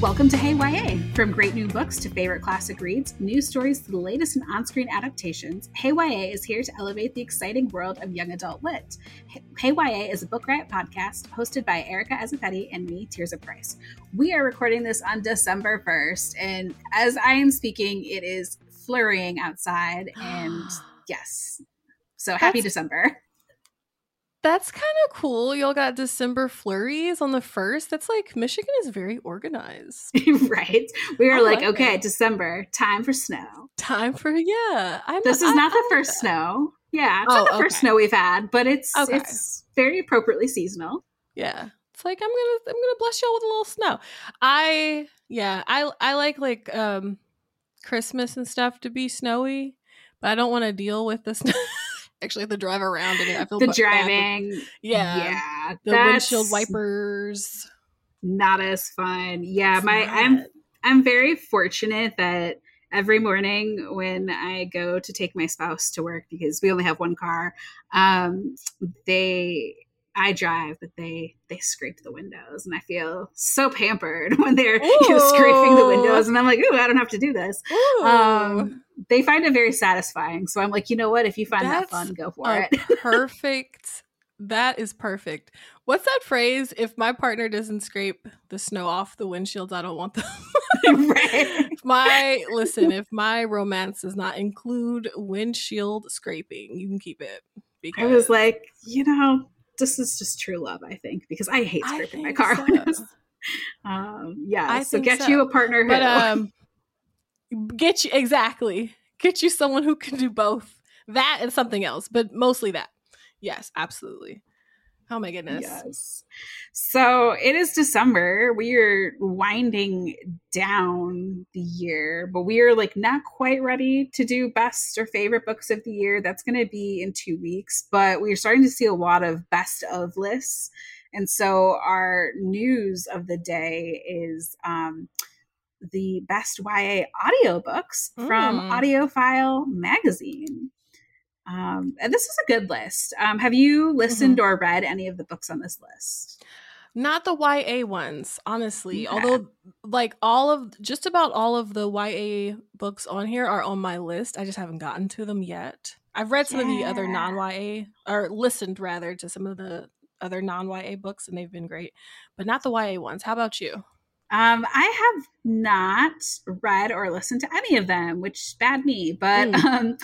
Welcome to Hey YA. From great new books to favorite classic reads, news stories to the latest in on screen adaptations, Hey YA is here to elevate the exciting world of young adult lit. Hey YA is a Book Riot podcast hosted by Erica Ezeifedi and me, Tirzah Price. We are recording this on December 1st, and as I am speaking, it is flurrying outside, and yes. So happy That's- December that's kind of cool. Y'all got December flurries on the first. That's like Michigan is very organized. right. We are like, like, okay, it. December, time for snow. Time for yeah. I'm, this is I, not I, the first that. snow. Yeah, it's oh, not the okay. first snow we've had, but it's okay. it's very appropriately seasonal. Yeah. It's like I'm gonna I'm gonna bless y'all with a little snow. I yeah, I I like like um Christmas and stuff to be snowy, but I don't want to deal with the snow actually have to drive around in it. I feel the driving. yeah. Yeah. The windshield wipers. Not as fun. Yeah, it's my not. I'm I'm very fortunate that every morning when I go to take my spouse to work because we only have one car, um, they I drive, but they they scrape the windows, and I feel so pampered when they're you know, scraping the windows, and I'm like, ooh, I don't have to do this. Um, they find it very satisfying, so I'm like, you know what? If you find That's that fun, go for it. perfect. That is perfect. What's that phrase? If my partner doesn't scrape the snow off the windshields, I don't want them. right. my listen, if my romance does not include windshield scraping, you can keep it. Because I was like, you know, this is just true love, I think, because I hate scraping I my car. So. um, yeah, I so get so. you a partner who. But, um, get you exactly get you someone who can do both that and something else, but mostly that. Yes, absolutely. Oh my goodness. Yes. So it is December. We are winding down the year, but we are like not quite ready to do best or favorite books of the year. That's going to be in two weeks, but we're starting to see a lot of best of lists. And so our news of the day is um, the best YA audiobooks mm. from AudioFile magazine. Um, and this is a good list. Um, have you listened mm-hmm. or read any of the books on this list? Not the YA ones, honestly. Although, like all of just about all of the YA books on here are on my list. I just haven't gotten to them yet. I've read some yeah. of the other non YA, or listened rather to some of the other non YA books, and they've been great, but not the YA ones. How about you? Um, I have not read or listened to any of them, which bad me. But mm. um,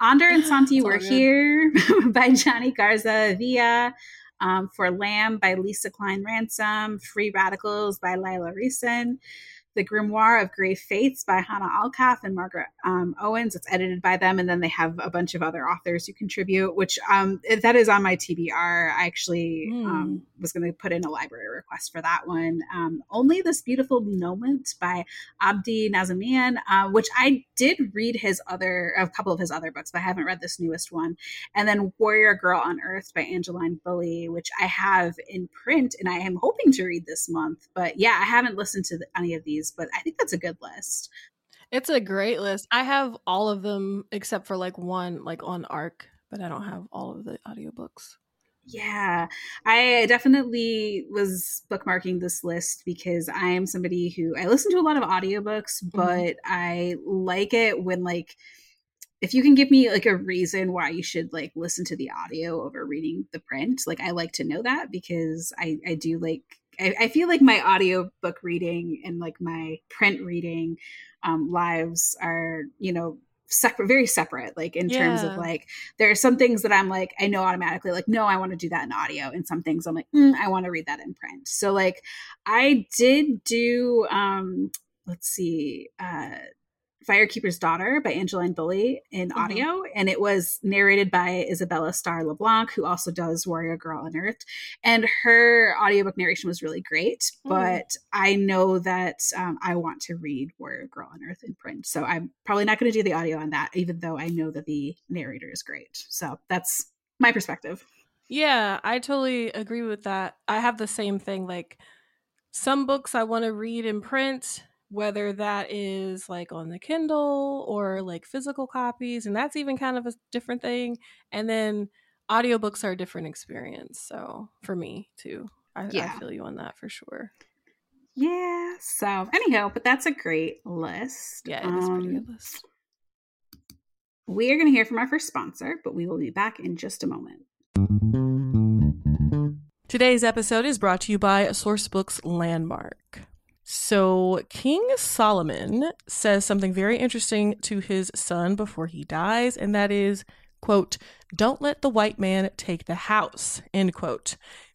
Ander and Santi were good. here by Jonny Garza Villa. Um, for Lamb by Lesa Cline-Ransome, Free Radicals by Lila Reason, the Grimoire of Grave Fates by Hanna Alkaf and Margaret um, Owens. It's edited by them, and then they have a bunch of other authors who contribute, which um, that is on my TBR. I actually mm. um, was going to put in a library request for that one. Um, Only This Beautiful Moment by Abdi Nazemian, uh, which I did read his other, a couple of his other books, but I haven't read this newest one. And then Warrior Girl Unearthed by Angeline Boulley, which I have in print and I am hoping to read this month. But yeah, I haven't listened to any of these but I think that's a good list. It's a great list. I have all of them except for like one, like on Arc, but I don't have all of the audiobooks. Yeah, I definitely was bookmarking this list because I am somebody who I listen to a lot of audiobooks, mm-hmm. but. I like it when like if you can give me like a reason why you should like listen to the audio over reading the print, like I like to know that because I I do like I, I feel like my audiobook reading and like my print reading um, lives are, you know, separate very separate like in yeah. terms of like there are some things that i'm like i know automatically like no i want to do that in audio and some things i'm like mm, i want to read that in print so like i did do um let's see uh Firekeeper's Daughter by Angeline Boulley in mm-hmm. audio, and it was narrated by Isabella Starr LeBlanc, who also does Warrior Girl Unearthed. And her audiobook narration was really great, mm. but I know that um, I want to read Warrior Girl Unearthed in print. So I'm probably not going to do the audio on that, even though I know that the narrator is great. So that's my perspective. Yeah, I totally agree with that. I have the same thing. Like some books I want to read in print, whether that is like on the Kindle or like physical copies, and that's even kind of a different thing. And then audiobooks are a different experience. So for me too, I, yeah. I feel you on that for sure. Yeah. So anyhow, but that's a great list. Yeah, it is um, pretty good list. We are going to hear from our first sponsor, but we will be back in just a moment. Today's episode is brought to you by Sourcebooks Landmark. So, King Solomon says something very interesting to his son before he dies, and that is, quote, don't let the white man take the house, end quote.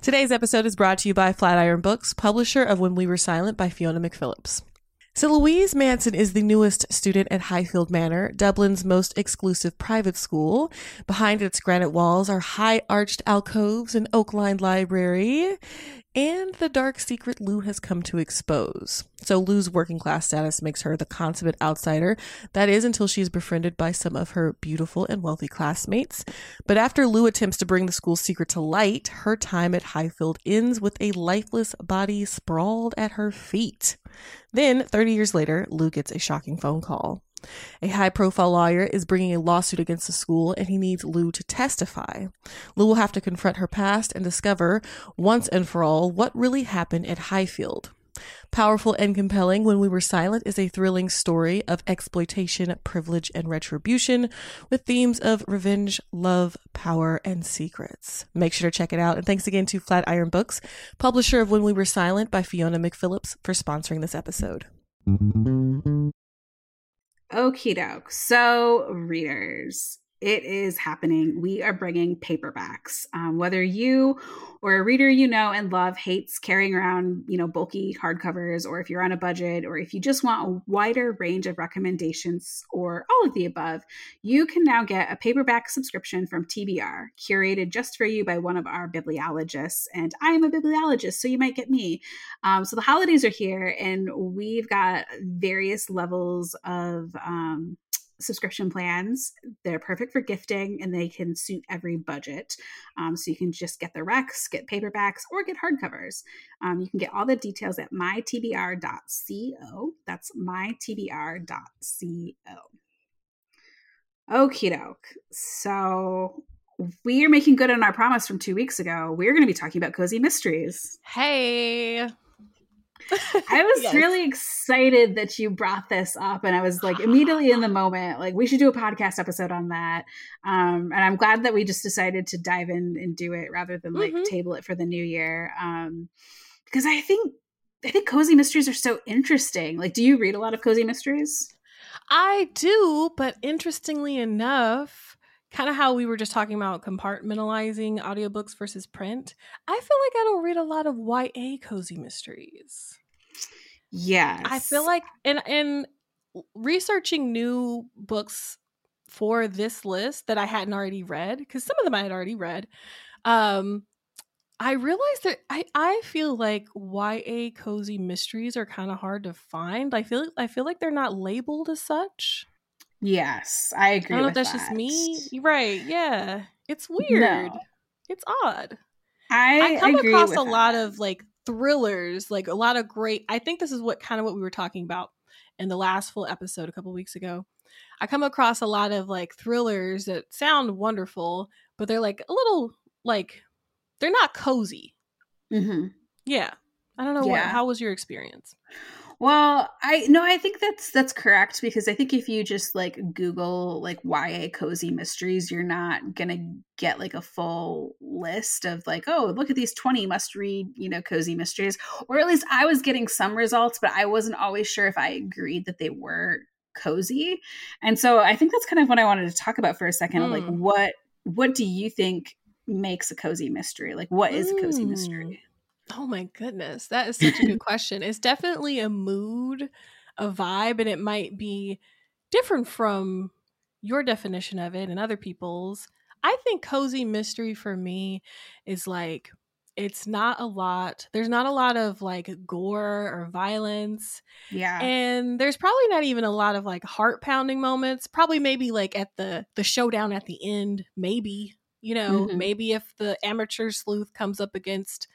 Today's episode is brought to you by Flatiron Books, publisher of When We Were Silent by Fiona McPhillips. So, Louise Manson is the newest student at Highfield Manor, Dublin's most exclusive private school. Behind its granite walls are high arched alcoves, an oak lined library, and the dark secret Lou has come to expose. So Lou's working class status makes her the consummate outsider. That is until she's befriended by some of her beautiful and wealthy classmates. But after Lou attempts to bring the school's secret to light, her time at Highfield ends with a lifeless body sprawled at her feet. Then, 30 years later, Lou gets a shocking phone call. A high profile lawyer is bringing a lawsuit against the school and he needs Lou to testify. Lou will have to confront her past and discover, once and for all, what really happened at Highfield. Powerful and compelling When We Were Silent is a thrilling story of exploitation, privilege, and retribution with themes of revenge, love, power, and secrets. Make sure to check it out. And thanks again to Flatiron Books, publisher of When We Were Silent by Fiona McPhillips, for sponsoring this episode. Okie doke. So, readers, it is happening. We are bringing paperbacks. Um, whether you or a reader you know and love hates carrying around, you know, bulky hardcovers, or if you're on a budget, or if you just want a wider range of recommendations, or all of the above, you can now get a paperback subscription from TBR, curated just for you by one of our bibliologists. And I am a bibliologist, so you might get me. Um, so the holidays are here, and we've got various levels of um, subscription plans. They're perfect for gifting and they can suit every budget. Um, so you can just get the Rex, get paperbacks, or get hardcovers. Um, you can get all the details at mytbr.co. That's mytbr.co. Okie doke. So we are making good on our promise from two weeks ago. We're going to be talking about cozy mysteries. Hey. I was yes. really excited that you brought this up, and I was like immediately in the moment, like we should do a podcast episode on that. Um, and I'm glad that we just decided to dive in and do it rather than like mm-hmm. table it for the new year. Um, because I think I think cozy mysteries are so interesting. Like, do you read a lot of cozy mysteries? I do, but interestingly enough, kind of how we were just talking about compartmentalizing audiobooks versus print, I feel like I don't read a lot of YA cozy mysteries. Yes. I feel like in in researching new books for this list that I hadn't already read, because some of them I had already read, um, I realized that I, I feel like YA cozy mysteries are kind of hard to find. I feel I feel like they're not labeled as such. Yes, I agree. I don't know if that's that. just me. Right? Yeah, It's weird. No. It's odd. I, I come across a that. lot of like thrillers, like a lot of great. I think this is what kind of what we were talking about in the last full episode a couple weeks ago. I come across a lot of like thrillers that sound wonderful, but they're like a little like they're not cozy. Mm-hmm. Yeah, I don't know. Yeah. What, how was your experience? Well, I no, I think that's that's correct because I think if you just like Google like YA cozy mysteries, you're not gonna get like a full list of like, oh, look at these 20 must read, you know, cozy mysteries. Or at least I was getting some results, but I wasn't always sure if I agreed that they were cozy. And so I think that's kind of what I wanted to talk about for a second. Mm. Like what what do you think makes a cozy mystery? Like what is a cozy mystery? Oh my goodness. That is such a good question. It's definitely a mood, a vibe, and it might be different from your definition of it and other people's. I think cozy mystery for me is like it's not a lot. There's not a lot of like gore or violence. Yeah. And there's probably not even a lot of like heart pounding moments. Probably maybe like at the the showdown at the end, maybe. You know, mm-hmm. maybe if the amateur sleuth comes up against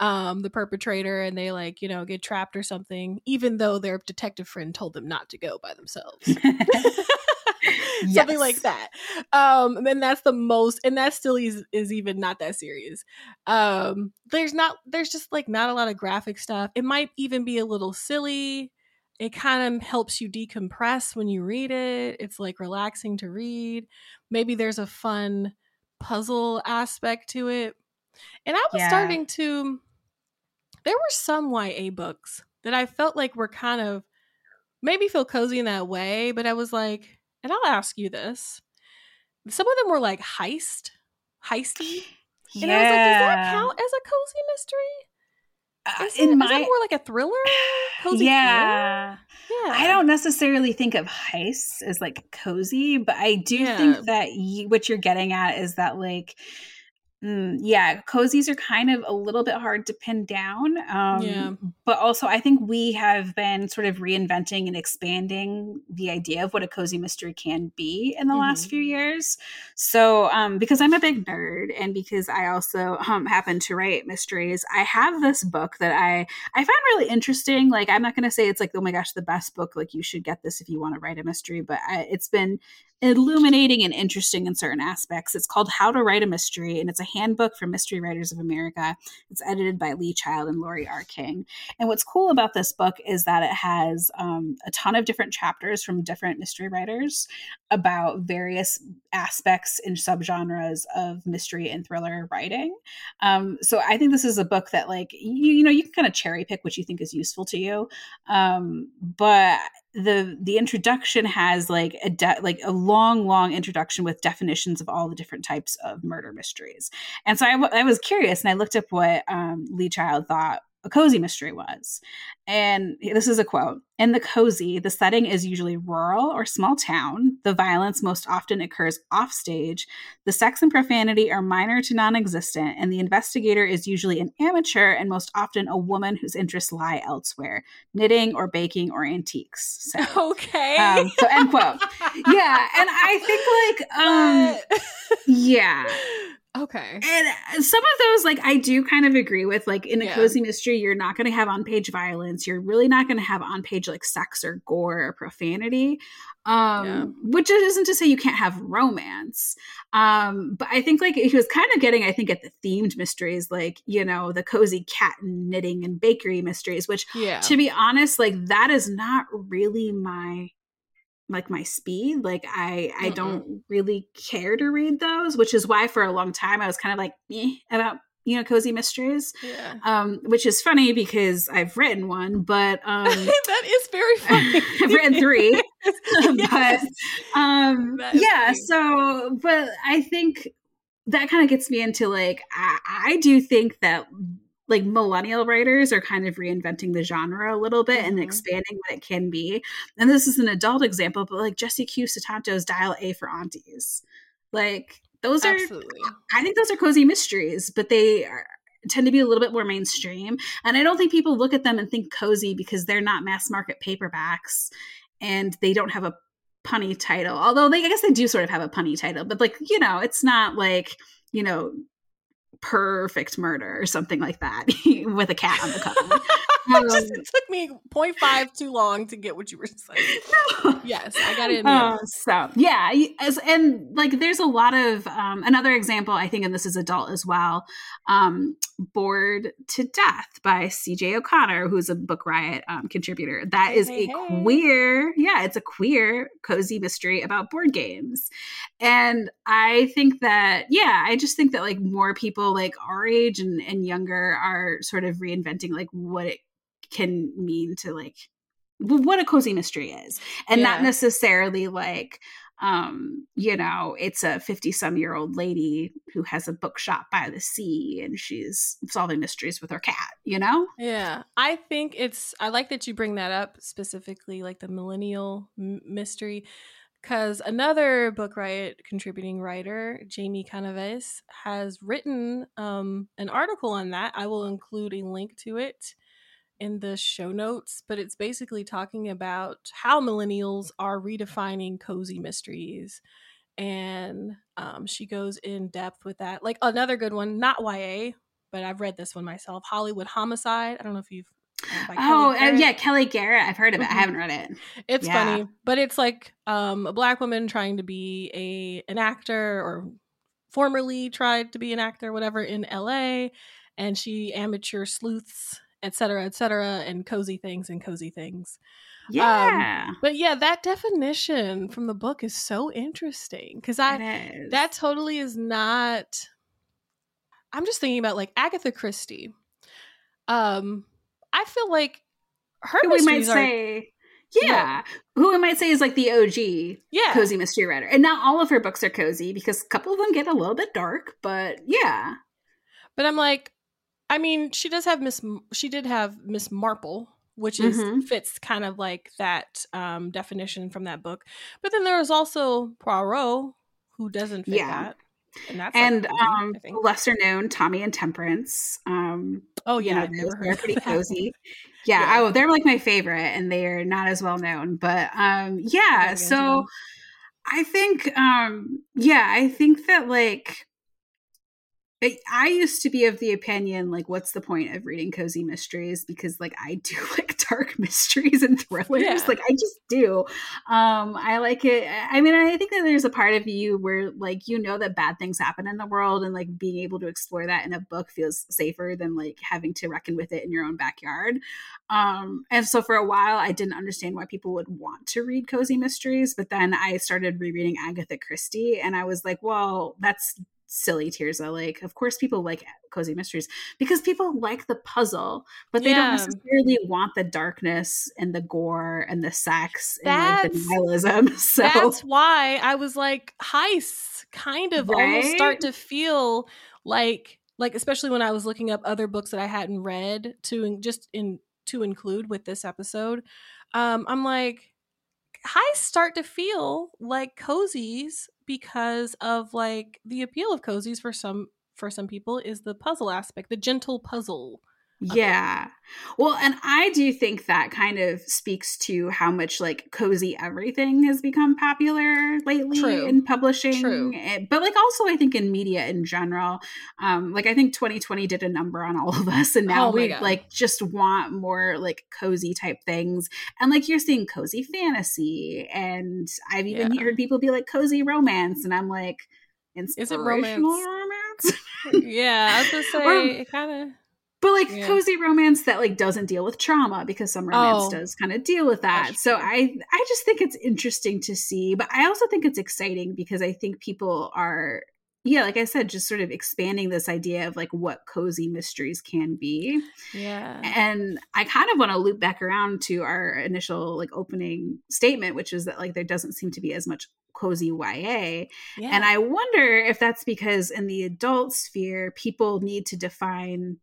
um the perpetrator and they like you know get trapped or something even though their detective friend told them not to go by themselves. Something like that. Um and that's the most and that still is, is even not that serious. Um there's not there's just like not a lot of graphic stuff. It might even be a little silly. It kind of helps you decompress when you read it. It's like relaxing to read. Maybe there's a fun puzzle aspect to it. And I was yeah. starting to there were some YA books that I felt like were kind of maybe feel cozy in that way, but I was like, and I'll ask you this. Some of them were like heist, heisty. And yeah. I was like, does that count as a cozy mystery? Uh, is, in it, my, is that more like a thriller? Cozy yeah. Thriller? Yeah. I don't necessarily think of heists as like cozy, but I do yeah. think that you, what you're getting at is that like Mm, yeah, cozies are kind of a little bit hard to pin down. Um, yeah. But also, I think we have been sort of reinventing and expanding the idea of what a cozy mystery can be in the mm-hmm. last few years. So, um, because I'm a big nerd and because I also um, happen to write mysteries, I have this book that I I found really interesting. Like, I'm not going to say it's like, oh my gosh, the best book. Like, you should get this if you want to write a mystery, but I, it's been illuminating and interesting in certain aspects. It's called How to Write a Mystery, and it's a handbook for mystery writers of America. It's edited by Lee Child and Laurie R. King. And what's cool about this book is that it has um, a ton of different chapters from different mystery writers about various aspects and subgenres of mystery and thriller writing. Um, so I think this is a book that, like, you, you know, you can kind of cherry pick what you think is useful to you. Um, but the the introduction has like a de- like a long long introduction with definitions of all the different types of murder mysteries. And so I, w- I was curious and i looked up what um, lee child thought a cozy mystery was. And this is a quote In the cozy, the setting is usually rural or small town. The violence most often occurs offstage. The sex and profanity are minor to non existent. And the investigator is usually an amateur and most often a woman whose interests lie elsewhere knitting or baking or antiques. So, okay. Um, so, end quote. yeah. And I think, like, um, yeah. Okay. And some of those, like, I do kind of agree with. Like, in a yeah. cozy mystery, you're not going to have on page violence. You're really not going to have on page, like, sex or gore or profanity. Um, yeah. Which isn't to say you can't have romance. Um, but I think, like, he was kind of getting, I think, at the themed mysteries, like, you know, the cozy cat and knitting and bakery mysteries, which, yeah. to be honest, like, that is not really my like my speed like i i Mm-mm. don't really care to read those which is why for a long time i was kind of like eh, about you know cozy mysteries yeah. um which is funny because i've written one but um that is very funny i've written three yes. but um yeah funny. so but i think that kind of gets me into like I, I do think that like millennial writers are kind of reinventing the genre a little bit mm-hmm. and expanding what it can be. And this is an adult example, but like Jesse Q. Sutanto's Dial A for Aunties. Like those are Absolutely. I think those are cozy mysteries, but they are, tend to be a little bit more mainstream. And I don't think people look at them and think cozy because they're not mass market paperbacks and they don't have a punny title. Although they I guess they do sort of have a punny title, but like, you know, it's not like, you know, perfect murder or something like that with a cat on the cover. Um, it, just, it took me 0.5 too long to get what you were saying. No. Yes, I got it. Uh, so yeah, as, and like there's a lot of um, another example. I think, and this is adult as well. Um, Bored to Death by C.J. O'Connor, who's a Book Riot um, contributor. That is hey, a hey. queer, yeah, it's a queer cozy mystery about board games, and I think that yeah, I just think that like more people like our age and and younger are sort of reinventing like what it can mean to like what a cozy mystery is. And yeah. not necessarily like um you know it's a 50 some year old lady who has a bookshop by the sea and she's solving mysteries with her cat you know? Yeah. I think it's i like that you bring that up specifically like the millennial m- mystery because another book riot contributing writer jamie canaves has written um, an article on that. I will include a link to it in the show notes, but it's basically talking about how millennials are redefining cozy mysteries. And um, she goes in depth with that. Like another good one, not YA, but I've read this one myself Hollywood Homicide. I don't know if you've. Oh, uh, yeah, Kellye Garrett. I've heard of it. Mm-hmm. I haven't read it. It's yeah. funny, but it's like um, a black woman trying to be a an actor or formerly tried to be an actor, whatever, in LA, and she amateur sleuths etc etc and cozy things and cozy things um, yeah um, but yeah that definition from the book is so interesting because i that totally is not i'm just thinking about like agatha christie um i feel like her we might say yeah. Who we might say is like the OG yeah. cozy mystery writer. And not all of her books are cozy because a couple of them get a little bit dark, but yeah. But I'm like, I mean, she does have Miss. She did have Miss Marple, which is mm-hmm. fits kind of like that um, definition from that book. But then there was also Poirot, who doesn't fit yeah. that. And, that's and like um, lesser known Tommy and Temperance. Um, oh yeah, you know, they're pretty cozy. yeah, yeah. Oh, they're like my favorite, and they're not as well known. But um, yeah, so I think um, yeah, I think that like I used to be of the opinion, like, what's the point of reading cozy mysteries? Because, like, I do like dark mysteries and thrillers. Yeah. Like, I just do. Um, I like it. I mean, I think that there's a part of you where, like, you know that bad things happen in the world, and like being able to explore that in a book feels safer than like having to reckon with it in your own backyard. Um, and so for a while, I didn't understand why people would want to read cozy mysteries, but then I started rereading Agatha Christie, and I was like, well, that's silly Tirzah. Like, of course, people like cozy mysteries because people like the puzzle, but they yeah. don't necessarily want the darkness and the gore and the sex that's, and like the nihilism. So that's why I was like, heists kind of right? almost start to feel like, like especially when I was looking up other books that I hadn't read to just in to include with this episode. Um, I'm like, heists start to feel like cozies because of like the appeal of cozies for some for some people is the puzzle aspect, the gentle puzzle. Yeah. Well, and I do think that kind of speaks to how much like cozy everything has become popular lately True. in publishing. True. Eh, but like also I think in media in general. Um like I think 2020 did a number on all of us and now oh we God. like just want more like cozy type things. And like you're seeing cozy fantasy and I've even yeah. heard people be like cozy romance and I'm like inspirational Is it romance? romance? yeah, I was gonna say or, it kind of but like yeah. cozy romance that like doesn't deal with trauma because some romance oh, does kind of deal with that so i i just think it's interesting to see but i also think it's exciting because i think people are yeah like i said just sort of expanding this idea of like what cozy mysteries can be yeah and i kind of want to loop back around to our initial like opening statement which is that like there doesn't seem to be as much cozy YA. Yeah. And I wonder if that's because in the adult sphere, people need to define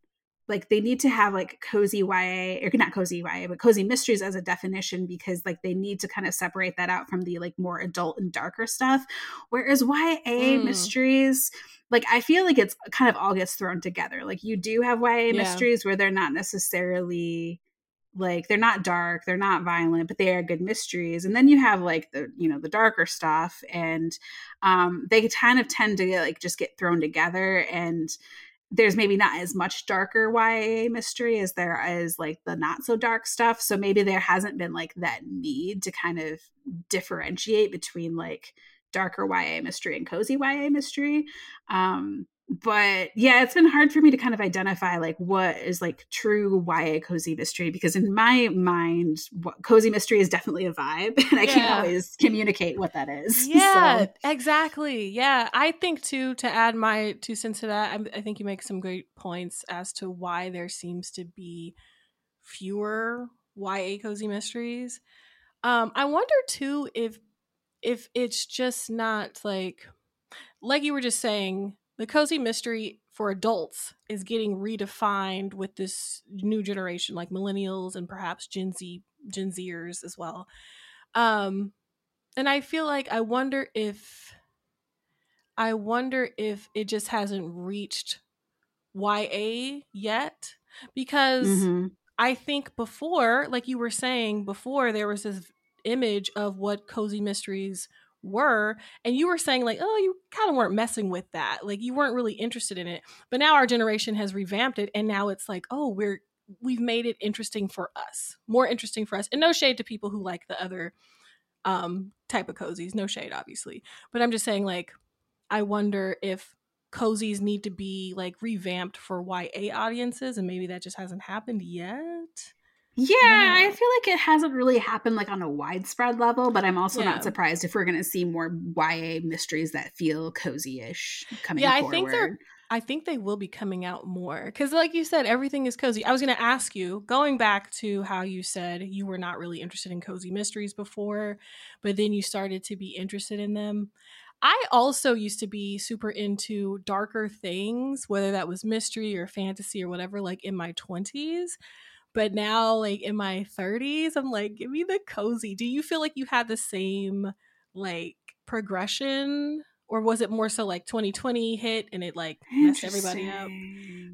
like they need to have like cozy YA or not cozy YA, but cozy mysteries as a definition because like they need to kind of separate that out from the like more adult and darker stuff. Whereas YA mm. mysteries, like I feel like it's kind of all gets thrown together. Like you do have YA yeah. mysteries where they're not necessarily like they're not dark they're not violent but they are good mysteries and then you have like the you know the darker stuff and um they kind of tend to like just get thrown together and there's maybe not as much darker YA mystery as there is like the not so dark stuff. So maybe there hasn't been like that need to kind of differentiate between like darker YA mystery and cozy YA mystery. Um, but yeah, it's been hard for me to kind of identify like what is like true YA cozy mystery because in my mind, what, cozy mystery is definitely a vibe, and I yeah. can't always communicate what that is. Yeah, so. exactly. Yeah, I think too. To add my two cents to that, I, I think you make some great points as to why there seems to be fewer YA cozy mysteries. Um, I wonder too if if it's just not like like you were just saying the cozy mystery for adults is getting redefined with this new generation like millennials and perhaps gen z gen zers as well um and i feel like i wonder if i wonder if it just hasn't reached ya yet because mm-hmm. i think before like you were saying before there was this image of what cozy mysteries were and you were saying like oh you kind of weren't messing with that like you weren't really interested in it but now our generation has revamped it and now it's like oh we're we've made it interesting for us more interesting for us and no shade to people who like the other um type of cozies no shade obviously but i'm just saying like i wonder if cozies need to be like revamped for ya audiences and maybe that just hasn't happened yet yeah, mm-hmm. I feel like it hasn't really happened like on a widespread level, but I'm also yeah. not surprised if we're going to see more YA mysteries that feel cozy-ish coming yeah, forward. I think they're I think they will be coming out more cuz like you said everything is cozy. I was going to ask you going back to how you said you were not really interested in cozy mysteries before, but then you started to be interested in them. I also used to be super into darker things, whether that was mystery or fantasy or whatever like in my 20s but now like in my 30s i'm like give me the cozy. Do you feel like you had the same like progression? Or was it more so like 2020 hit and it like messed everybody up?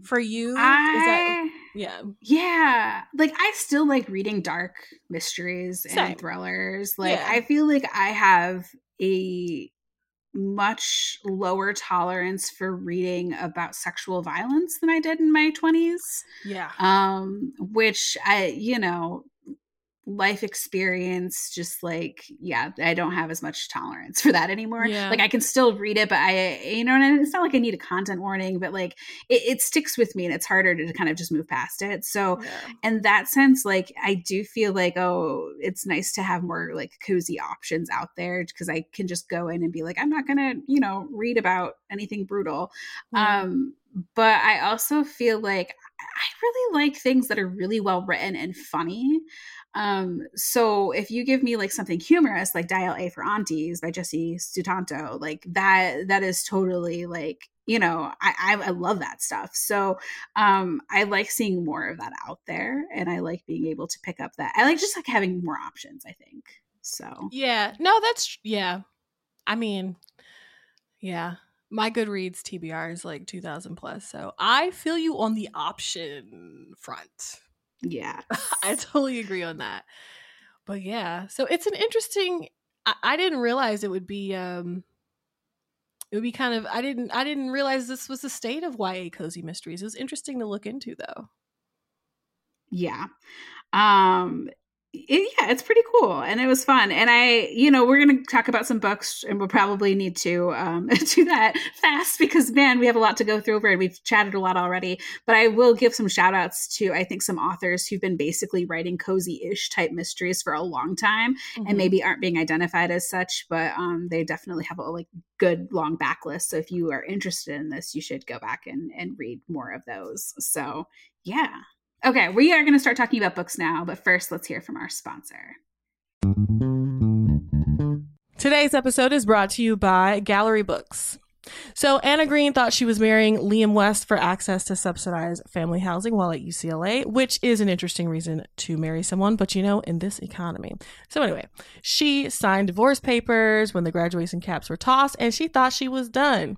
For you I, that, yeah. Yeah. Like i still like reading dark mysteries and Same. thrillers. Like yeah. i feel like i have a much lower tolerance for reading about sexual violence than I did in my 20s. Yeah. Um which I you know life experience just like yeah i don't have as much tolerance for that anymore yeah. like i can still read it but i you know and it's not like i need a content warning but like it, it sticks with me and it's harder to, kind of just move past it so yeah. in that sense like i do feel like oh it's nice to have more like cozy options out there because i can just go in and be like i'm not gonna you know read about anything brutal um but i also feel like I really like things that are really well written and funny. Um, so if you give me like something humorous, like Dial A for Aunties by Jesse Sutanto, like that, that is totally like, you know, I, I, I love that stuff. So um, I like seeing more of that out there and I like being able to pick up that. I like just like having more options, I think. So yeah, no, that's, yeah. I mean, yeah my Goodreads TBR is like 2000 plus. So I feel you on the option front. Yeah. I totally agree on that. But yeah, so it's an interesting I, I didn't realize it would be um it would be kind of I didn't I didn't realize this was the state of YA cozy mysteries. It was interesting to look into though. Yeah. Um it, yeah, it's pretty cool and it was fun. And I, you know, we're going to talk about some books and we'll probably need to um, do that fast because, man, we have a lot to go through over and we've chatted a lot already. But I will give some shout outs to, I think, some authors who've been basically writing cozy ish type mysteries for a long time mm-hmm. and maybe aren't being identified as such, but um, they definitely have a like good long backlist. So if you are interested in this, you should go back and, and read more of those. So, yeah. Okay, we are going to start talking about books now, but first, let's hear from our sponsor. Today's episode is brought to you by Gallery Books. So Anna Green thought she was marrying Liam West for access to subsidized family housing while at UCLA, which is an interesting reason to marry someone, but you know, in this economy. So anyway, she signed divorce papers when the graduation caps were tossed and she thought she was done.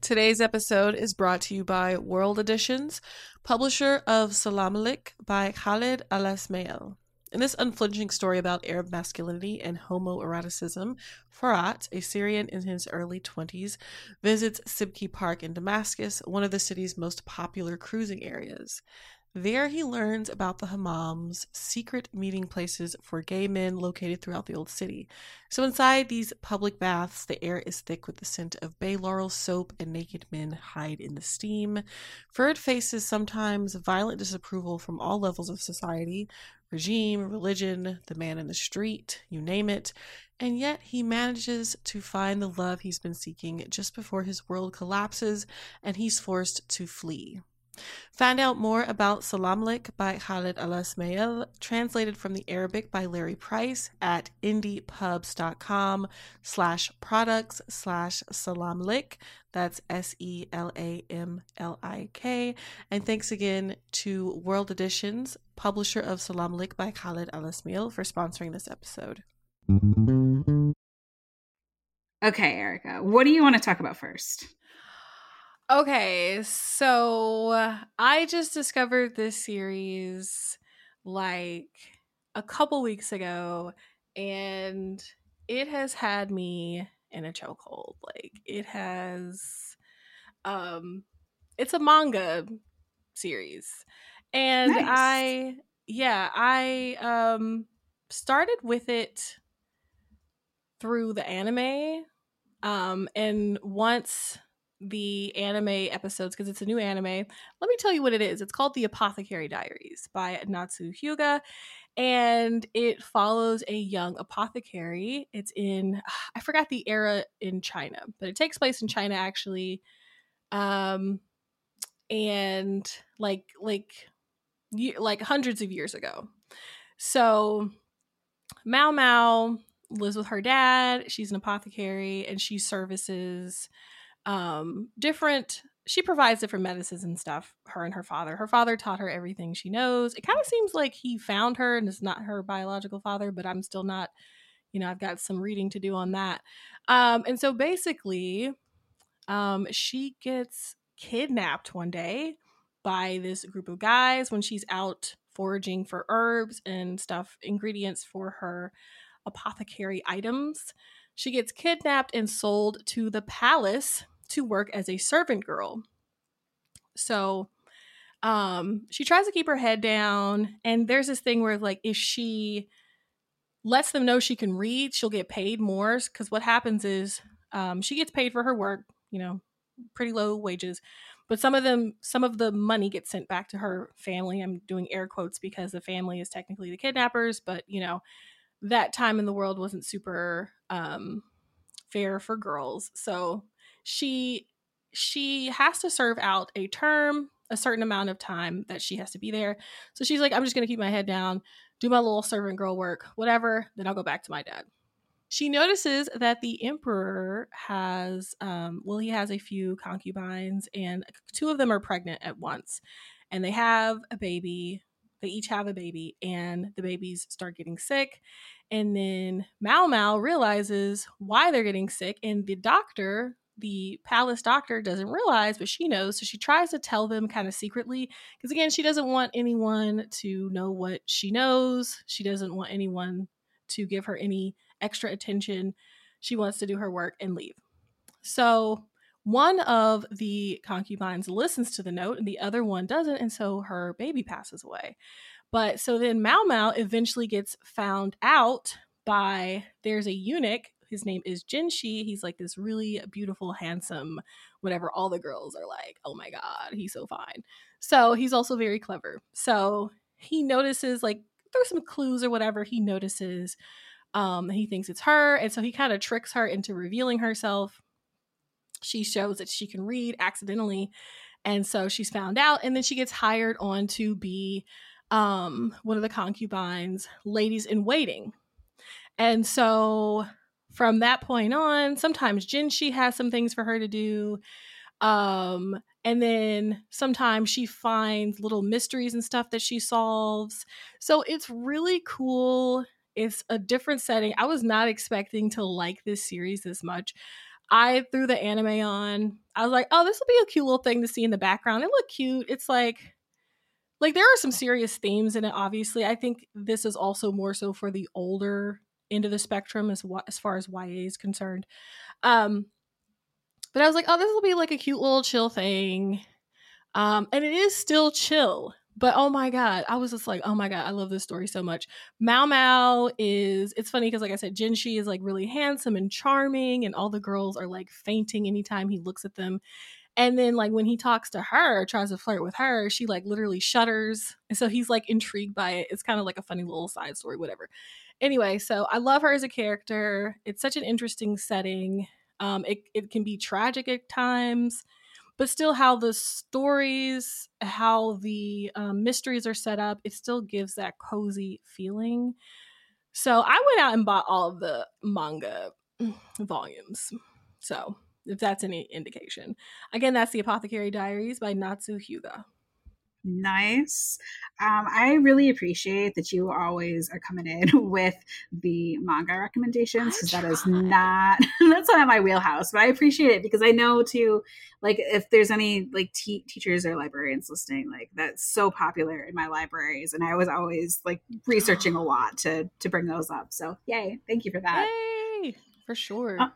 Today's episode is brought to you by World Editions, publisher of Selamlik by Khaled Alesmael. In this unflinching story about Arab masculinity and homoeroticism, Farat, a Syrian in his early 20s, visits Sibki Park in Damascus, one of the city's most popular cruising areas. There, he learns about the hammams, secret meeting places for gay men located throughout the old city. So, inside these public baths, the air is thick with the scent of bay laurel soap, and naked men hide in the steam. Ferd faces sometimes violent disapproval from all levels of society regime, religion, the man in the street, you name it. And yet, he manages to find the love he's been seeking just before his world collapses and he's forced to flee. Find out more about Selamlik by Khaled Alesmael, translated from the Arabic by Leri Price at indiepubs.com slash products slash Selamlik. That's S E L A M L I K. And thanks again to World Editions, publisher of Selamlik by Khaled Alesmael, for sponsoring this episode. Okay, Erica, what do you want to talk about first? Okay, so I just discovered this series like a couple weeks ago, and it has had me in a chokehold. Like it has, um, it's a manga series, and Nice. I, yeah, I um started with it through the anime, um, and once the anime episodes because it's a new anime. Let me tell you what it is. It's called The Apothecary Diaries by Natsu Hyuuga and it follows a young apothecary. It's in I forgot the era in China, but it takes place in China actually. Um and like like like hundreds of years ago. So Mao Mao lives with her dad. She's an apothecary and she services um different she provides different medicines and stuff her and her father. Her father taught her everything she knows. It kind of seems like he found her and is not her biological father but i'm still not you know i've got some reading to do on that. Um and so basically um she gets kidnapped one day by this group of guys when she's out foraging for herbs and stuff ingredients for her apothecary items. She gets kidnapped and sold to the palace to work as a servant girl. So um she tries to keep her head down and there's this thing where like if she lets them know she can read, she'll get paid more cuz what happens is um she gets paid for her work, you know, pretty low wages. But some of them some of the money gets sent back to her family. I'm doing air quotes because the family is technically the kidnappers, but you know, that time in the world wasn't super um fair for girls. So she she has to serve out a term a certain amount of time that she has to be there. So she's like i'm just to keep my head down do my little servant girl work whatever then i'll go back to my dad. She notices that the emperor has um, well he has a few concubines and two of them are pregnant at once. And they have a baby they each have a baby and the babies start getting sick. And then Mao Mao realizes why they're getting sick, and the doctor the palace doctor doesn't realize, but she knows. So she tries to tell them kind of secretly. Because again, she doesn't want anyone to know what she knows. She doesn't want anyone to give her any extra attention. She wants to do her work and leave. So one of the concubines listens to the note and the other one doesn't. And so her baby passes away. But so then Mao Mao eventually gets found out by there's a eunuch. His name is Jinshi. He's like this really beautiful, handsome, whatever. All the girls are like, oh my God, he's so fine. So he's also very clever. So he notices, like, through some clues or whatever, he notices um, he thinks it's her. And so he kind of tricks her into revealing herself. She shows that she can read accidentally. And so she's found out. And then she gets hired on to be um, one of the concubines, ladies in waiting. And so from that point on, sometimes Jinshi has some things for her to do. Um, and then sometimes she finds little mysteries and stuff that she solves. So it's really cool. It's a different setting. I was not expecting to like this series this much. I threw the anime on. I was like, oh, this will be a cute little thing to see in the background. It looked cute. It's like like there are some serious themes in it obviously. I think this is also more so for the older end of the spectrum as as far as YA is concerned. Um but I was like, oh, this will be like a cute little chill thing. Um, and it is still chill. But oh my god, I was just like, oh my god, I love this story so much. Maomao is it's funny because like I said, Jinshi is like really handsome and charming, and all the girls are like fainting anytime he looks at them. And then like when he talks to her, tries to flirt with her, she like literally shudders. And so he's like intrigued by it. It's kind of like a funny little side story, whatever. Anyway, so I love her as a character. It's such an interesting setting. Um, it, it can be tragic at times but still how the stories how the um, mysteries are set up it still gives that cozy feeling so i went out and bought all of the manga volumes so if that's any indication again that's the apothecary diaries by natsu hyuuga nice. Um, I really appreciate that you always are coming in with the manga recommendations because that is not that's not my wheelhouse. But I appreciate it because I know too, like if there's any like te- teachers or librarians listening, like that's so popular in my libraries, and I was always like researching a lot to to bring those up. So yay, thank you for that. Yay, for sure. Uh,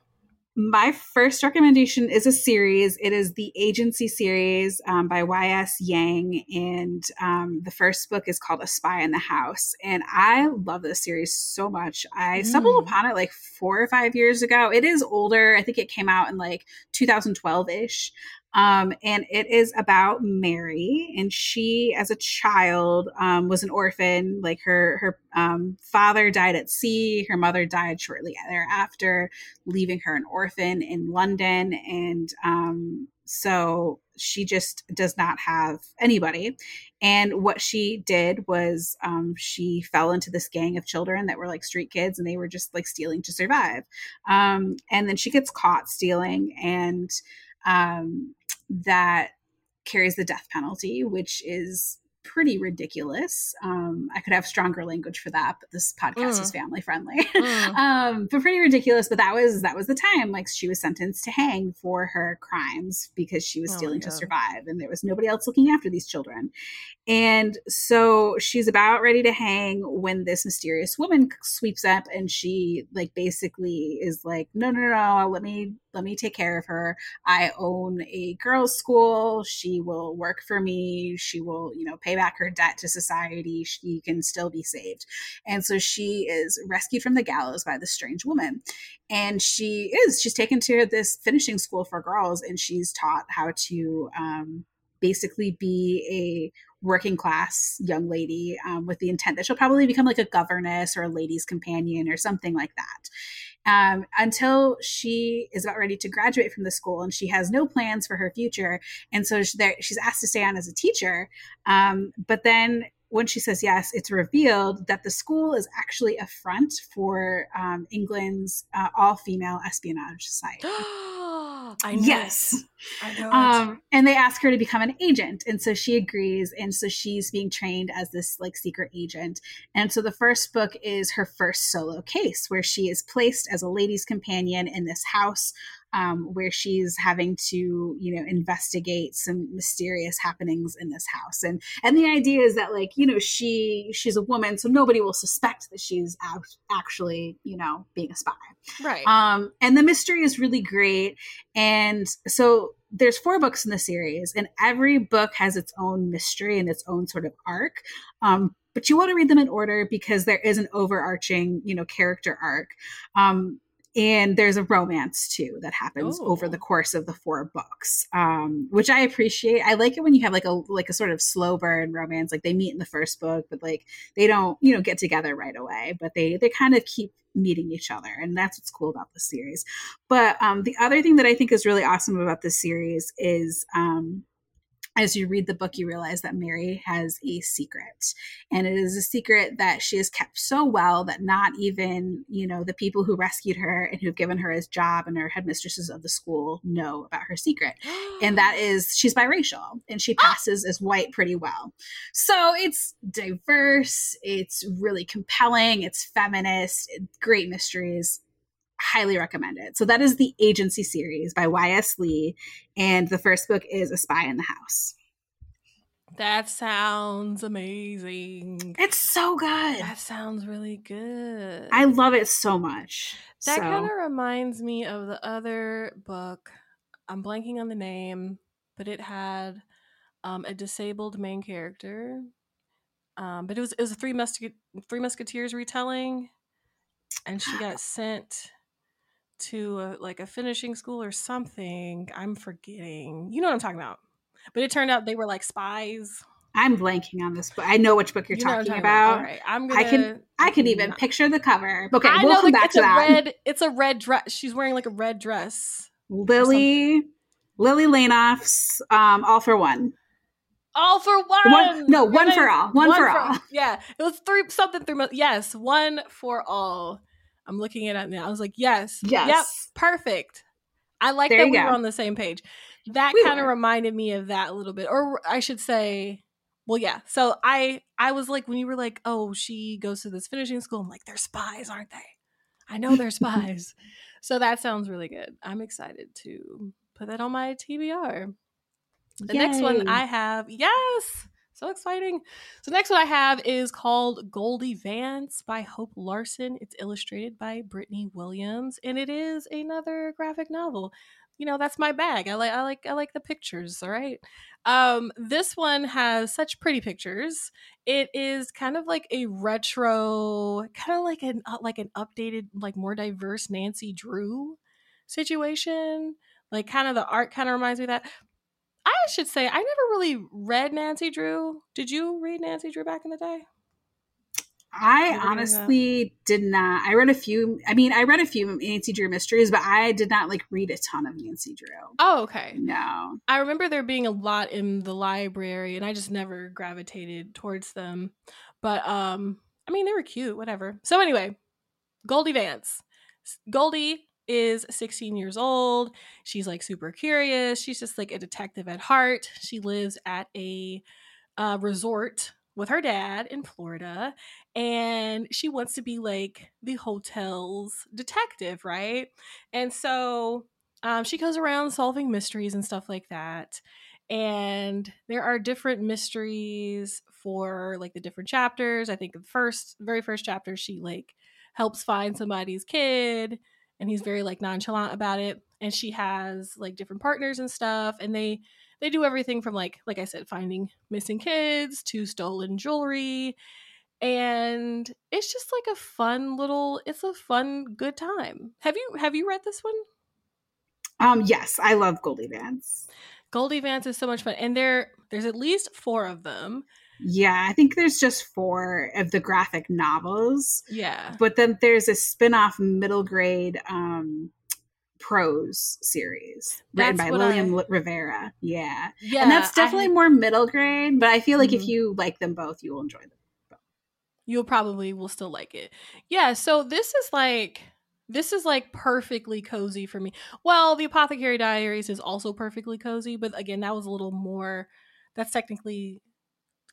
my first recommendation is a series. It is the Agency series um, by Y.S. Yang. And um, the first book is called A Spy in the House. And I love this series so much. I mm. stumbled upon it like four or five years ago. It is older. I think it came out in like 2012 ish. Um, and it is about Mary, and she, as a child, um, was an orphan. Like her her um, father died at sea, her mother died shortly thereafter, leaving her an orphan in London, and um, so she just does not have anybody. And what she did was um, she fell into this gang of children that were like street kids, and they were just like stealing to survive. Um, and then she gets caught stealing, and um, that carries the death penalty, which is pretty ridiculous. Um, I could have stronger language for that, but this podcast mm. is family friendly. Mm. um, but pretty ridiculous. But that was that was the time. Like she was sentenced to hang for her crimes because she was oh stealing to survive, and there was nobody else looking after these children. And so she's about ready to hang when this mysterious woman sweeps up and she like basically is like, no, no, no, let me let me take care of her. I own a girls' school. She will work for me. She will, you know, pay back her debt to society. She can still be saved. And so she is rescued from the gallows by this strange woman. And she is, she's taken to this finishing school for girls and she's taught how to um, basically be a working class young lady um, with the intent that she'll probably become like a governess or a lady's companion or something like that. Um, until she is about ready to graduate from the school and she has no plans for her future. And so she's asked to stay on as a teacher. Um, but then when she says yes, it's revealed that the school is actually a front for um, England's uh, all female espionage society. I know. Yes. I know. Um, and they ask her to become an agent. And so she agrees. And so she's being trained as this like secret agent. And so the first book is her first solo case where she is placed as a lady's companion in this house um, where she's having to you know investigate some mysterious happenings in this house. And and the idea is that like you know she she's a woman so nobody will suspect that she's actually you know being a spy. Right. Um and the mystery is really great. And so there's four books in the series and every book has its own mystery and its own sort of arc. Um, but you want to read them in order because there is an overarching you know character arc. Um, and there's a romance too that happens over the course of the four books um, which i appreciate. I like it when you have like a like a sort of slow burn romance like they meet in the first book but like they don't you know get together right away but they they kind of keep meeting each other and that's what's cool about the series. But um, the other thing that i think is really awesome about this series is um, as you read the book, you realize that Mary has a secret. And it is a secret that she has kept so well that not even, you know, the people who rescued her and who've given her his job and her headmistresses of the school know about her secret. and that is she's biracial and she ah! passes as white pretty well. So it's diverse, it's really compelling, it's feminist, great mysteries highly recommend it. So that is the Agency series by Y.S. Lee, and the first book is A Spy in the House. That sounds amazing. It's so good. That sounds really good. I love it so much. That so. kind of reminds me of the other book. I'm blanking on the name, but it had um, a disabled main character. Um, but it was it was a three musket three musketeers retelling, and she got sent to a, like a finishing school or something. I'm forgetting. You know what I'm talking about. But it turned out they were like spies. I'm blanking on this, but I know which book you're you talking, talking, about. about. I'm gonna. I can. I can even not. picture the cover. Okay, I we'll come back to that. Red. It's a red dress. She's wearing like a red dress. Lily. Lillie Lainoff's um, All for One. All for one. one no, one for all. One, one for, for, all. Yeah, it was three something three. Yes, one for all. I'm looking at it now. I was like, yes, yes, yep, perfect. I like there that we go. were on the same page. That kind of reminded me of that a little bit, or I should say, well, yeah. So I, I was like, when you were like, oh, she goes to this finishing school. I'm like, they're spies, aren't they? I know they're spies. so that sounds really good. I'm excited to put that on my TBR. The Yay. next one I have, yes, so exciting. So next one I have is called Goldie Vance by Hope Larson. It's illustrated by Brittney Williams, and it is another graphic novel. You know, that's my bag. I like I like I like the pictures, all right? Um this one has such pretty pictures. It is kind of like a retro, kind of like an uh, like an updated, like more diverse Nancy Drew situation. Like kind of the art kind of reminds me of that. I should say I never really read Nancy Drew. Did you read Nancy Drew back in the day? I honestly did not. I read a few. I mean, I read a few Nancy Drew mysteries, but I did not like read a ton of Nancy Drew. Oh, okay. No, I remember there being a lot in the library, and I just never gravitated towards them. But um, I mean, they were cute. Whatever. So anyway, Goldie Vance. Goldie is 16 years old. She's like super curious. She's just like a detective at heart. She lives at a uh, resort with her dad in Florida and she wants to be like the hotel's detective, right? And so um, she goes around solving mysteries and stuff like that. And there are different mysteries for like the different chapters. I think the first, very first chapter, she like helps find somebody's kid and he's very like nonchalant about it and she has like different partners and stuff and they they do everything from like like i said finding missing kids to stolen jewelry and it's just like a fun little it's a fun good time. Have you have you read this one? Um yes i love goldie vance. Goldie vance is so much fun and there there's at least four of them yeah, I think there's just four of the graphic novels. Yeah. But then there's a spin-off middle grade um prose series written by Lilliam I... Rivera. Yeah. Yeah. And that's definitely I... more middle grade, but I feel like mm-hmm. if you like them both, you will enjoy them. Both. You'll probably will still like it. Yeah, so this is like this is like perfectly cozy for me. Well, the Apothecary Diaries is also perfectly cozy, but again, that was a little more that's technically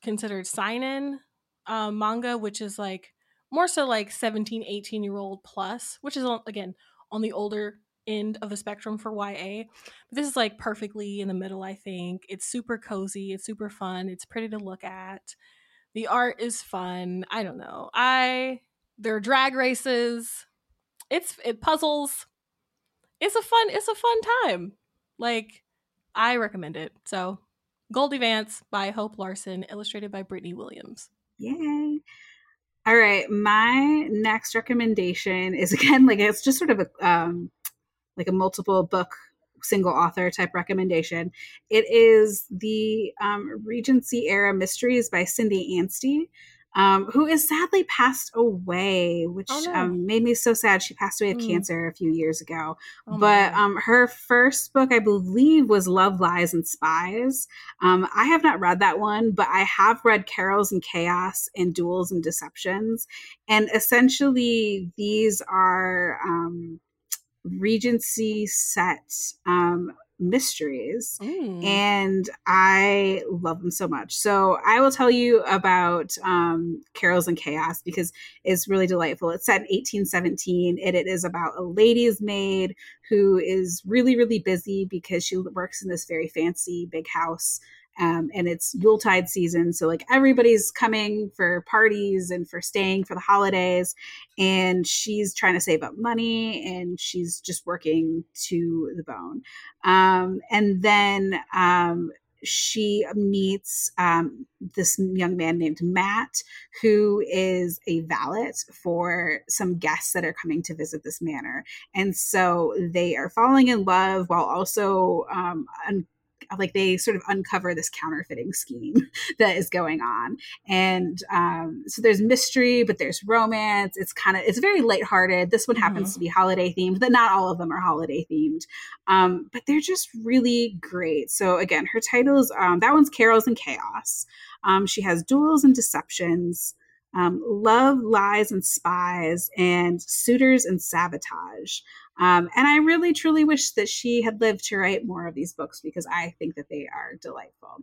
considered seinen um, manga, which is like more so like 17, 18 year old plus, which is again on the older end of the spectrum for YA. But this is like perfectly in the middle, I think. It's super cozy, it's super fun, it's pretty to look at. The art is fun. I don't know. I there are drag races. It's it puzzles. It's a fun it's a fun time. Like I recommend it. So Goldie Vance by Hope Larson, illustrated by Brittney Williams. Yay. All right, my next recommendation is again like it's just sort of a um like a multiple book single author type recommendation. It is the um, Regency era mysteries by Cindy Anstey um, who is sadly passed away, which oh, no. um, made me so sad. She passed away of mm. cancer a few years ago. Oh, but um, her first book, I believe, was Love, Lies, and Spies. Um, I have not read that one, but I have read Carols and Chaos and Duels and Deceptions. And essentially, these are um, Regency set um, mysteries mm. and i love them so much so i will tell you about um, carols and chaos because it's really delightful it's set in 1817 and it is about a lady's maid who is really really busy because she works in this very fancy big house um, and it's Yuletide season. So, like, everybody's coming for parties and for staying for the holidays. And she's trying to save up money and she's just working to the bone. Um, and then um, she meets um, this young man named Matt, who is a valet for some guests that are coming to visit this manor. And so they are falling in love while also um, un- like they sort of uncover this counterfeiting scheme that is going on. And um, so there's mystery but there's romance. It's kind of it's very lighthearted. This one happens mm-hmm. to be holiday themed but not all of them are holiday themed. Um, but they're just really great. So again her titles um, that one's carols and chaos. Um, she has duels and deceptions. Um, love lies and spies and suitors and sabotage um, and I really truly wish that she had lived to write more of these books because I think that they are delightful.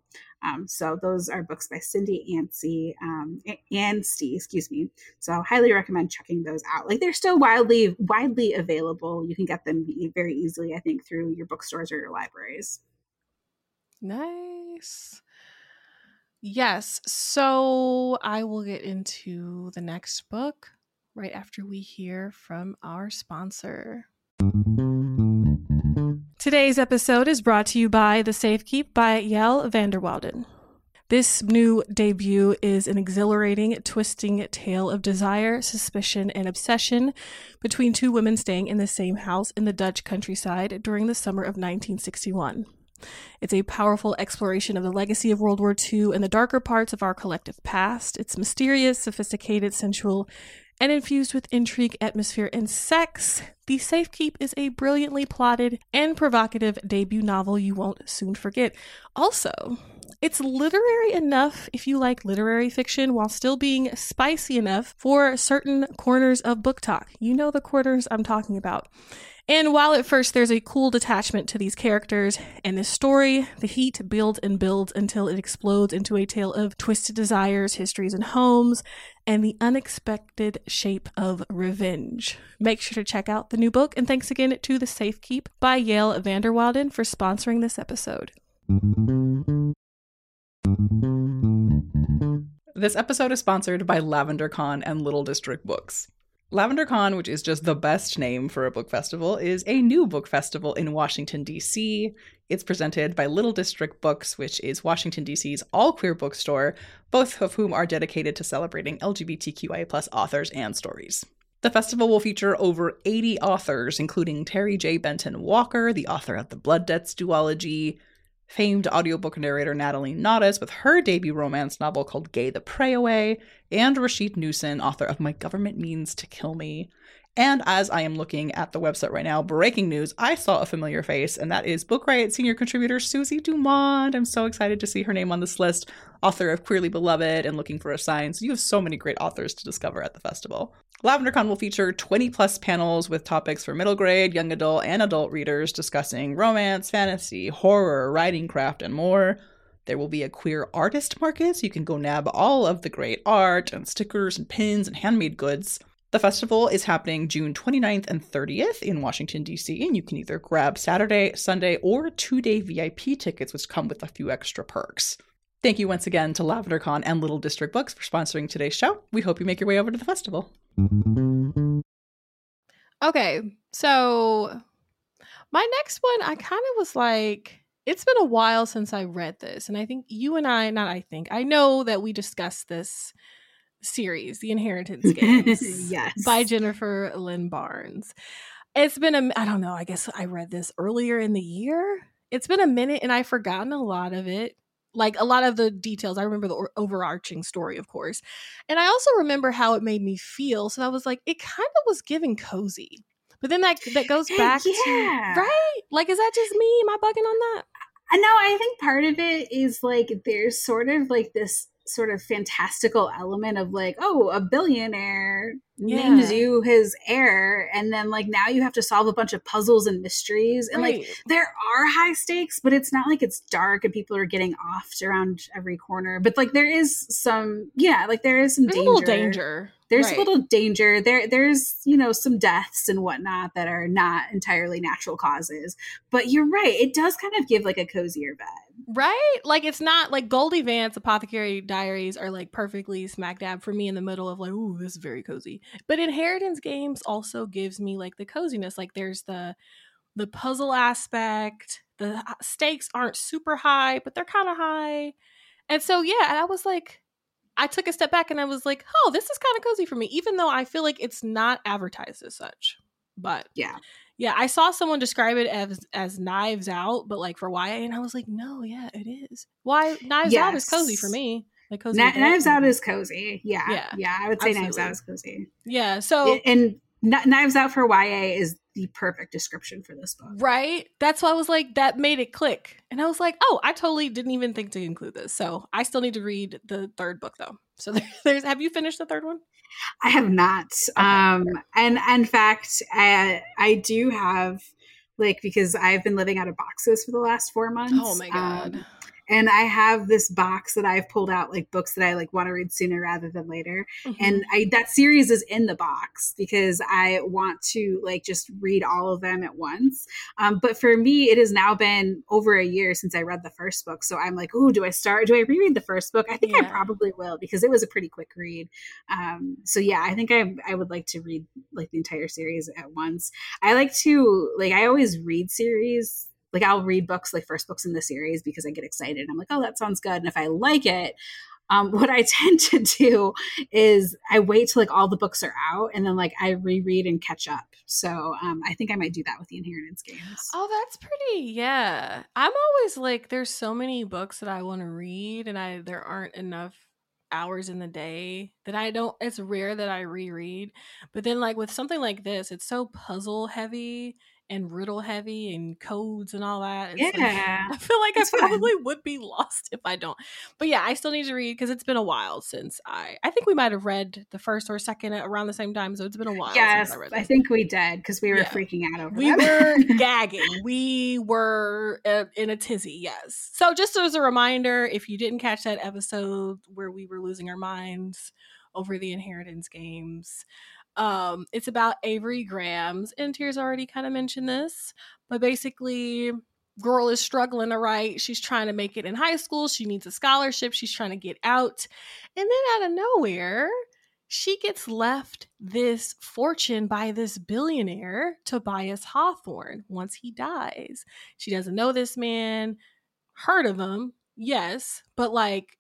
Um, so those are books by Cindy Anstey, um, excuse me. So I highly recommend checking those out. Like they're still widely widely available. You can get them very easily, I think, through your bookstores or your libraries. Nice. Yes. So I will get into the next book right after we hear from our sponsor. Today's episode is brought to you by The Safekeep by Yael van der Wouden. This new debut is an exhilarating, twisting tale of desire, suspicion, and obsession between two women staying in the same house in the Dutch countryside during the summer of 1961. It's a powerful exploration of the legacy of World War II and the darker parts of our collective past. It's mysterious, sophisticated, sensual, and infused with intrigue, atmosphere, and sex, The Safekeep is a brilliantly plotted and provocative debut novel you won't soon forget. Also, it's literary enough if you like literary fiction while still being spicy enough for certain corners of book talk. You know the corners I'm talking about. And while at first there's a cool detachment to these characters and this story, the heat builds and builds until it explodes into a tale of twisted desires, histories, and homes, and the unexpected shape of revenge. Make sure to check out the new book, and thanks again to The Safekeep by Yael van der Wouden for sponsoring this episode. This episode is sponsored by Lavender Con and Little District Books. Lavender Con, which is just the best name for a book festival, is a new book festival in Washington, D.C. It's presented by Little District Books, which is Washington, D.C.'s all queer bookstore, both of whom are dedicated to celebrating LGBTQIA authors and stories. The festival will feature over 80 authors, including Terry J. Benton Walker, the author of the Blood Debts duology, famed audiobook narrator Natalie Naudus with her debut romance novel called Gay the Pray Away, and Rasheed Newson, author of My Government Means to Kill Me. And as I am looking at the website right now, breaking news, I saw a familiar face, and that is Book Riot senior contributor Susie Dumond. I'm so excited to see her name on this list, author of Queerly Beloved and Looking for a Sign. So you have so many great authors to discover at the festival. LavenderCon will feature 20 plus panels with topics for middle grade, young adult, and adult readers discussing romance, fantasy, horror, writing craft, and more. There will be a queer artist market, so you can go nab all of the great art and stickers and pins and handmade goods. The festival is happening June 29th and 30th in Washington, D.C., and you can either grab Saturday, Sunday, or two day VIP tickets, which come with a few extra perks. Thank you once again to LavenderCon and Little District Books for sponsoring today's show. We hope you make your way over to the festival. Okay, so my next one, I kind of was like, it's been a while since I read this, and I think you and I, not I think, I know that we discussed this series, The Inheritance Games, yes, by Jennifer Lynn Barnes. It's been a, I don't know, I guess I read this earlier in the year. It's been a minute, and I've forgotten a lot of it like a lot of the details. I remember the overarching story, of course. And I also remember how it made me feel. So I was like, it kind of was giving cozy. But then that that goes back yeah. to right? Like, is that just me? Am I bugging on that? Know. I think part of it is like there's sort of like this sort of fantastical element of like, oh, a billionaire yeah. names you his heir, and then like now you have to solve a bunch of puzzles and mysteries, and right. like there are high stakes, but it's not like it's dark and people are getting offed around every corner. But like there is some, yeah, like there is some There's danger. A little danger. There's right. a little danger. There, there's you know some deaths and whatnot that are not entirely natural causes. But you're right; it does kind of give like a cozier vibe, right? Like it's not like Goldie Vance Apothecary Diaries are like perfectly smack dab for me in the middle of like, ooh, this is very cozy. But Inheritance Games also gives me like the coziness. Like there's the the puzzle aspect. The uh, stakes aren't super high, but they're kind of high. And so yeah, I was like, I took a step back and I was like, oh, this is kind of cozy for me, even though I feel like it's not advertised as such. But yeah. Yeah, I saw someone describe it as as knives out, but like for YA, and I was like, no, yeah, it is. Why knives yes. out is cozy for me. Like cozy. Kn- knives out is cozy. Yeah, yeah, yeah. I would say absolutely. knives out is cozy. Yeah. So and, and knives out for YA is the perfect description for this book. Right? That's why I was like, that made it click. And I was like, oh, I totally didn't even think to include this. So I still need to read the third book though. So there's, have you finished the third one? I have not. Okay. Um, and in fact, I, I do have like, because I've been living out of boxes for the last four months. Oh my God. Um, and I have this box that I've pulled out like books that I like want to read sooner rather than later. Mm-hmm. And I that series is in the box because I want to like just read all of them at once. Um, but for me, it has now been over a year since I read the first book. So I'm like, oh, do I start? Do I reread the first book? I think yeah. I probably will because it was a pretty quick read. Um, so yeah, I think I I would like to read like the entire series at once. I like to like I always read series like I'll read books like first books in the series because I get excited. I'm like, oh, that sounds good. And if I like it, um, what I tend to do is I wait till like all the books are out and then like I reread and catch up. So um, I think I might do that with the Inheritance games. Oh, that's pretty. Yeah, I'm always like, there's so many books that I want to read, and I there aren't enough hours in the day that I don't. It's rare that I reread, but then like with something like this, it's so puzzle heavy and riddle heavy and codes and all that. It's yeah. Like, I feel like it's I probably fun. would be lost if I don't. But yeah, I still need to read because it's been a while since I I think we might have read the first or second around the same time. So it's been a while. Yes, I, I, think we did because we were yeah. freaking out over We were gagging. We were uh, in a tizzy, yes. So just as a reminder, if you didn't catch that episode where we were losing our minds over the inheritance games, um, it's about Avery Grambs, and Tirzah already kind of mentioned this, but basically, girl is struggling to write. She's trying to make it in high school. She needs a scholarship. She's trying to get out, and then out of nowhere, she gets left this fortune by this billionaire Tobias Hawthorne once he dies. She doesn't know this man, heard of him, yes, but like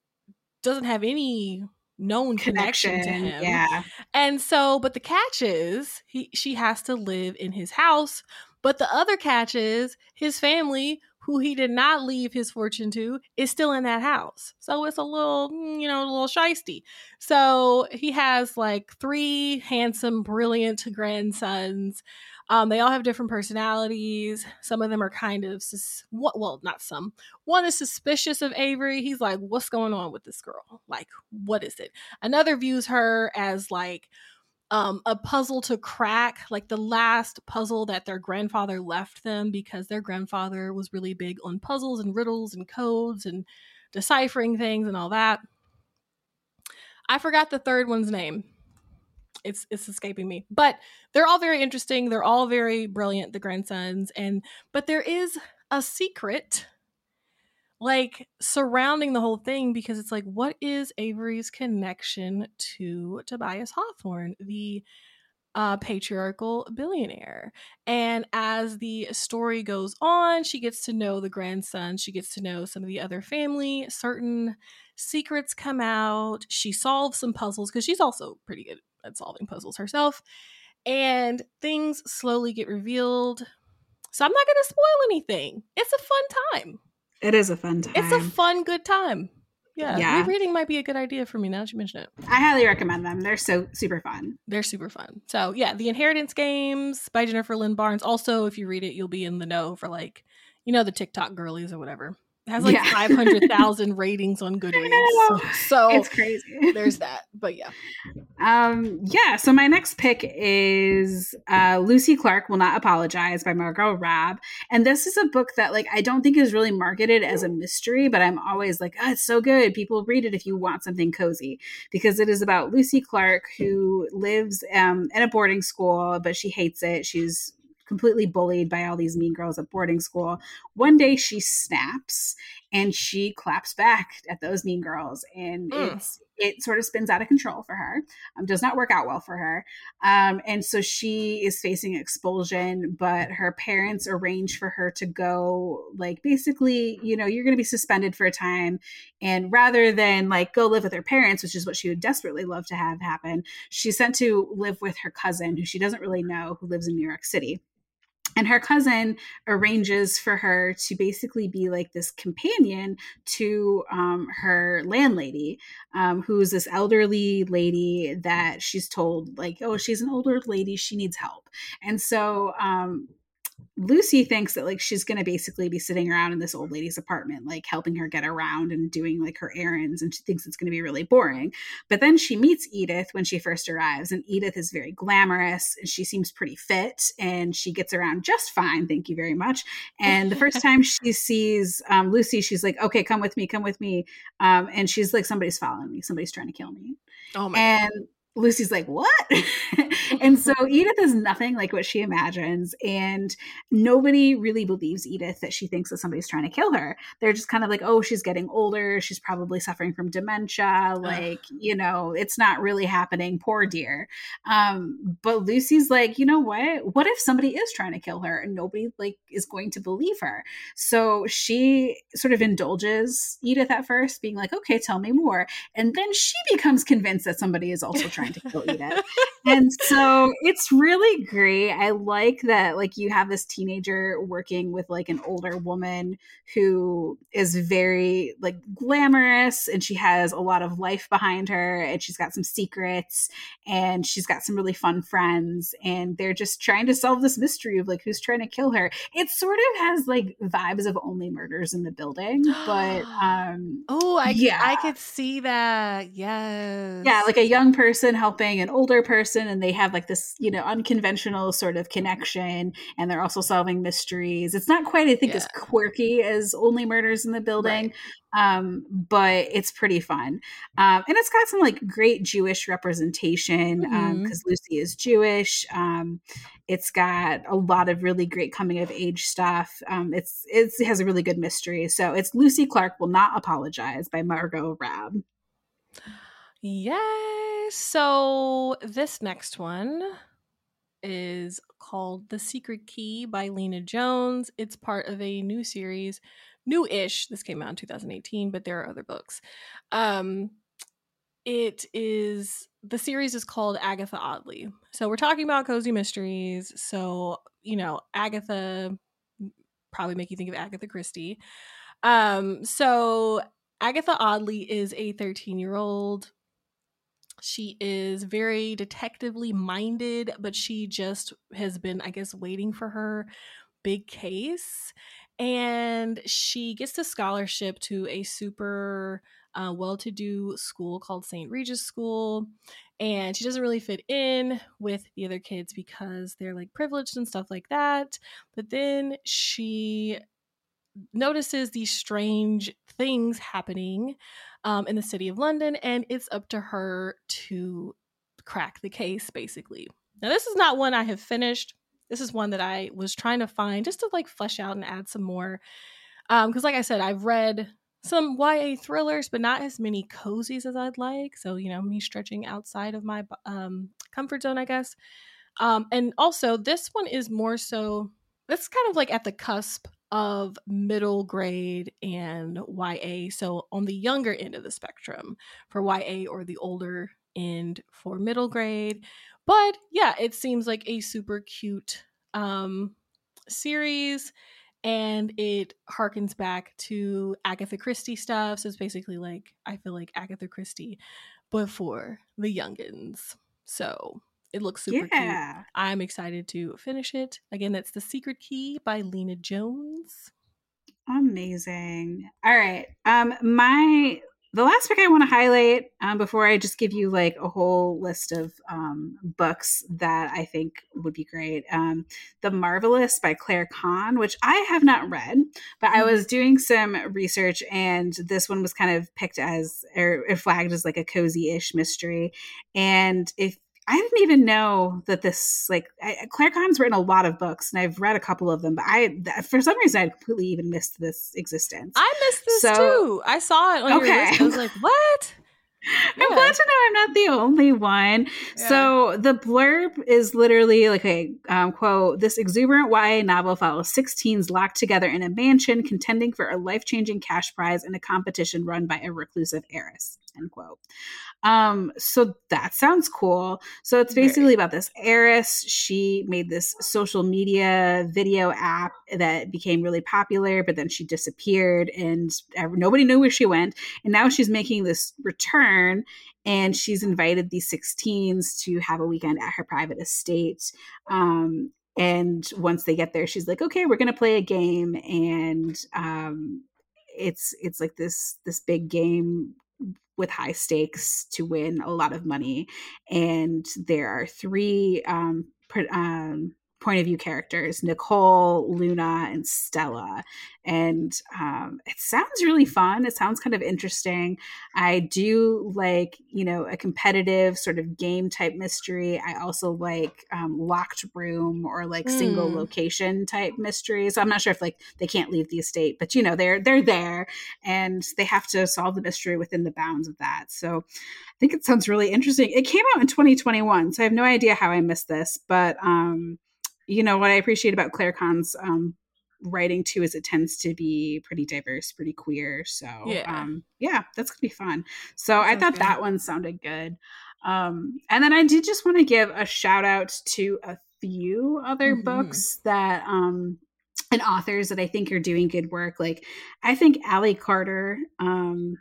doesn't have any known connection, connection, to him. Yeah. And so, but the catch is he she has to live in his house. But the other catch is his family, who he did not leave his fortune to, is still in that house. So it's a little, mm, you know, a little shisty. So he has like three handsome, brilliant grandsons. Um, they all have different personalities. Some of them are kind of, sus- well, not some. One is suspicious of Avery. He's like, what's going on with this girl? Like, what is it? Another views her as like, um, a puzzle to crack, like the last puzzle that their grandfather left them because their grandfather was really big on puzzles and riddles and codes and deciphering things and all that. I forgot the third one's name. it's it's escaping me but they're all very interesting they're all very brilliant the grandsons and but there is a secret like surrounding the whole thing because it's like what is avery's connection to tobias hawthorne the uh, patriarchal billionaire. And as the story goes on, she gets to know the grandson, she gets to know some of the other family, certain secrets come out. She solves some puzzles because she's also pretty good at solving puzzles herself. And things slowly get revealed. So I'm not going to spoil anything. It's a fun time. It is a fun time. It's a fun, good time. Yeah, Yeah. rereading might be a good idea for me now that you mention it. I highly recommend them. They're so super fun. They're super fun. So yeah, The Inheritance Games by Jennifer Lynn Barnes. Also, if you read it, you'll be in the know for like, you know, the TikTok girlies or whatever. It has like Yeah. 500,000 ratings on Goodreads. So, so it's crazy. there's that. But yeah. Um, yeah, so my next pick is uh, Lucy Clark Will Not Apologize by Margot Rabb. And this is a book that like I don't think is really marketed as a mystery, but I'm always like, oh, it's so good. People read it if you want something cozy. Because it is about Lucy Clark who lives um, in a boarding school, but she hates it. She's completely bullied by all these mean girls at boarding school. One day she snaps and she claps back at those mean girls and Mm. it's it sort of spins out of control for her um, does not work out well for her um, and so she is facing expulsion but her parents arrange for her to go like basically you know you're going to be suspended for a time and rather than like go live with her parents which is what she would desperately love to have happen she's sent to live with her cousin who she doesn't really know who lives in new york city and her cousin arranges for her to basically be like this companion to um, her landlady um, who's this elderly lady that she's told like oh she's an older lady she needs help. And so um, Lucy thinks that like she's going to basically be sitting around in this old lady's apartment, like helping her get around and doing like her errands, and she thinks it's going to be really boring. But then she meets Edith when she first arrives, and Edith is very glamorous and she seems pretty fit and she gets around just fine. Thank you very much. And the first time she sees um, Lucy, she's like, "Okay, come with me, come with me," um, and she's like, "Somebody's following me. Somebody's trying to kill me." Oh my and Lucy's like, what? and so Edith is nothing like what she imagines. And nobody really believes Edith that she thinks that somebody's trying to kill her. They're just kind of like, oh, she's getting older. She's probably suffering from dementia. Like, you know, it's not really happening. Poor dear. Um, but Lucy's like, you know what? What if somebody is trying to kill her and nobody like is going to believe her? So she sort of indulges Edith at first, being like, okay, tell me more. And then she becomes convinced that somebody is also trying to kill Edith. and so it's really great. I like that, like, you have this teenager working with like an older woman who is very like glamorous and she has a lot of life behind her and she's got some secrets and she's got some really fun friends and they're just trying to solve this mystery of like who's trying to kill her. It sort of has like vibes of only murders in the building, but um Oh, I Yeah. I could see that. Yes. yeah like a young person helping an older person and they have like this you know unconventional sort of connection and they're also solving mysteries. It's not quite i think as quirky as only murders in the building um but it's pretty fun. Um and it's got some like great jewish representation um Mhm. because lucy is jewish. Um it's got a lot of really great coming of age stuff. Um it's, it's it has a really good mystery. So it's lucy clark will not apologize by margot rabb Yes. So this next one is called The Secret Key by Lena Jones. It's part of a new series, new-ish. This came out in 2018, but there are other books. Um it is the series is called Agatha Oddly. So we're talking about cozy mysteries. So, you know, Agatha probably make you think of Agatha Christie. Um so Agatha Oddly is a 13-year-old she is very detectively minded, but she just has been, I guess, waiting for her big case. And she gets a scholarship to a super uh, well to do school called St. Regis School. And she doesn't really fit in with the other kids because they're like privileged and stuff like that. But then she notices these strange things happening um, in the city of London, and it's up to her to crack the case, basically. Now, this is not one I have finished. This is one that I was trying to find just to like flesh out and add some more. Um, because like I said, I've read some YA thrillers, but not as many cozies as I'd like. So, you know, me stretching outside of my um comfort zone, I guess. Um, and also this one is more so that's kind of like at the cusp of middle grade and YA. So on the younger end of the spectrum for YA or the older end for middle grade. But yeah, it seems like a super cute um series and it harkens back to Agatha Christie stuff. So it's basically like I feel like Agatha Christie, but for the youngins. So it looks super yeah. cute. I'm excited to finish it. Again, that's The Secret Key by Lena Jones. Amazing. All right. Um my the last book I want to highlight um, before I just give you like a whole list of um, books that I think would be great. Um, the Marvelous by Claire Kann, which I have not read, but I was mm-hmm. doing some research and this one was kind of picked as or flagged as like a cozy ish mystery. And if I didn't even know that this like I, Claire Kann's written a lot of books and I've read a couple of them, but I for some reason I completely even missed this existence. I missed this so, too. I saw it on okay. your list. I was like, what? Yeah. I'm glad to know I'm not the only one. Yeah. So the blurb is literally like a um, quote: "This exuberant YA novel follows six teens locked together in a mansion, contending for a life-changing cash prize in a competition run by a reclusive heiress." End quote. Um, so that sounds cool. So it's basically Very. about this heiress. She made this social media video app that became really popular, but then she disappeared and nobody knew where she went. And now she's making this return and she's invited these 16s to have a weekend at her private estate. Um, and once they get there, she's like, okay, we're going to play a game. And, um, it's it's like this this big game with high stakes to win a lot of money. And there are three um, um, point of view characters Nicole, Luna, and Stella. And um, it sounds really fun. It sounds kind of interesting. I do like, you know, a competitive sort of game type mystery. I also like um, locked room or like mm. single location type mystery. So I'm not sure if like they can't leave the estate, but you know, they're they're there and they have to solve the mystery within the bounds of that. So I think it sounds really interesting. It came out in 2021, so I have no idea how I missed this, but um you know what I appreciate about Claire Kann's um, writing too is it tends to be pretty diverse, pretty queer. So yeah, um, yeah that's gonna be fun. So that I thought good. that one sounded good. Um, and then I did just want to give a shout out to a few other mm-hmm. books that um, and authors that I think are doing good work. Like I think Ally Carter um,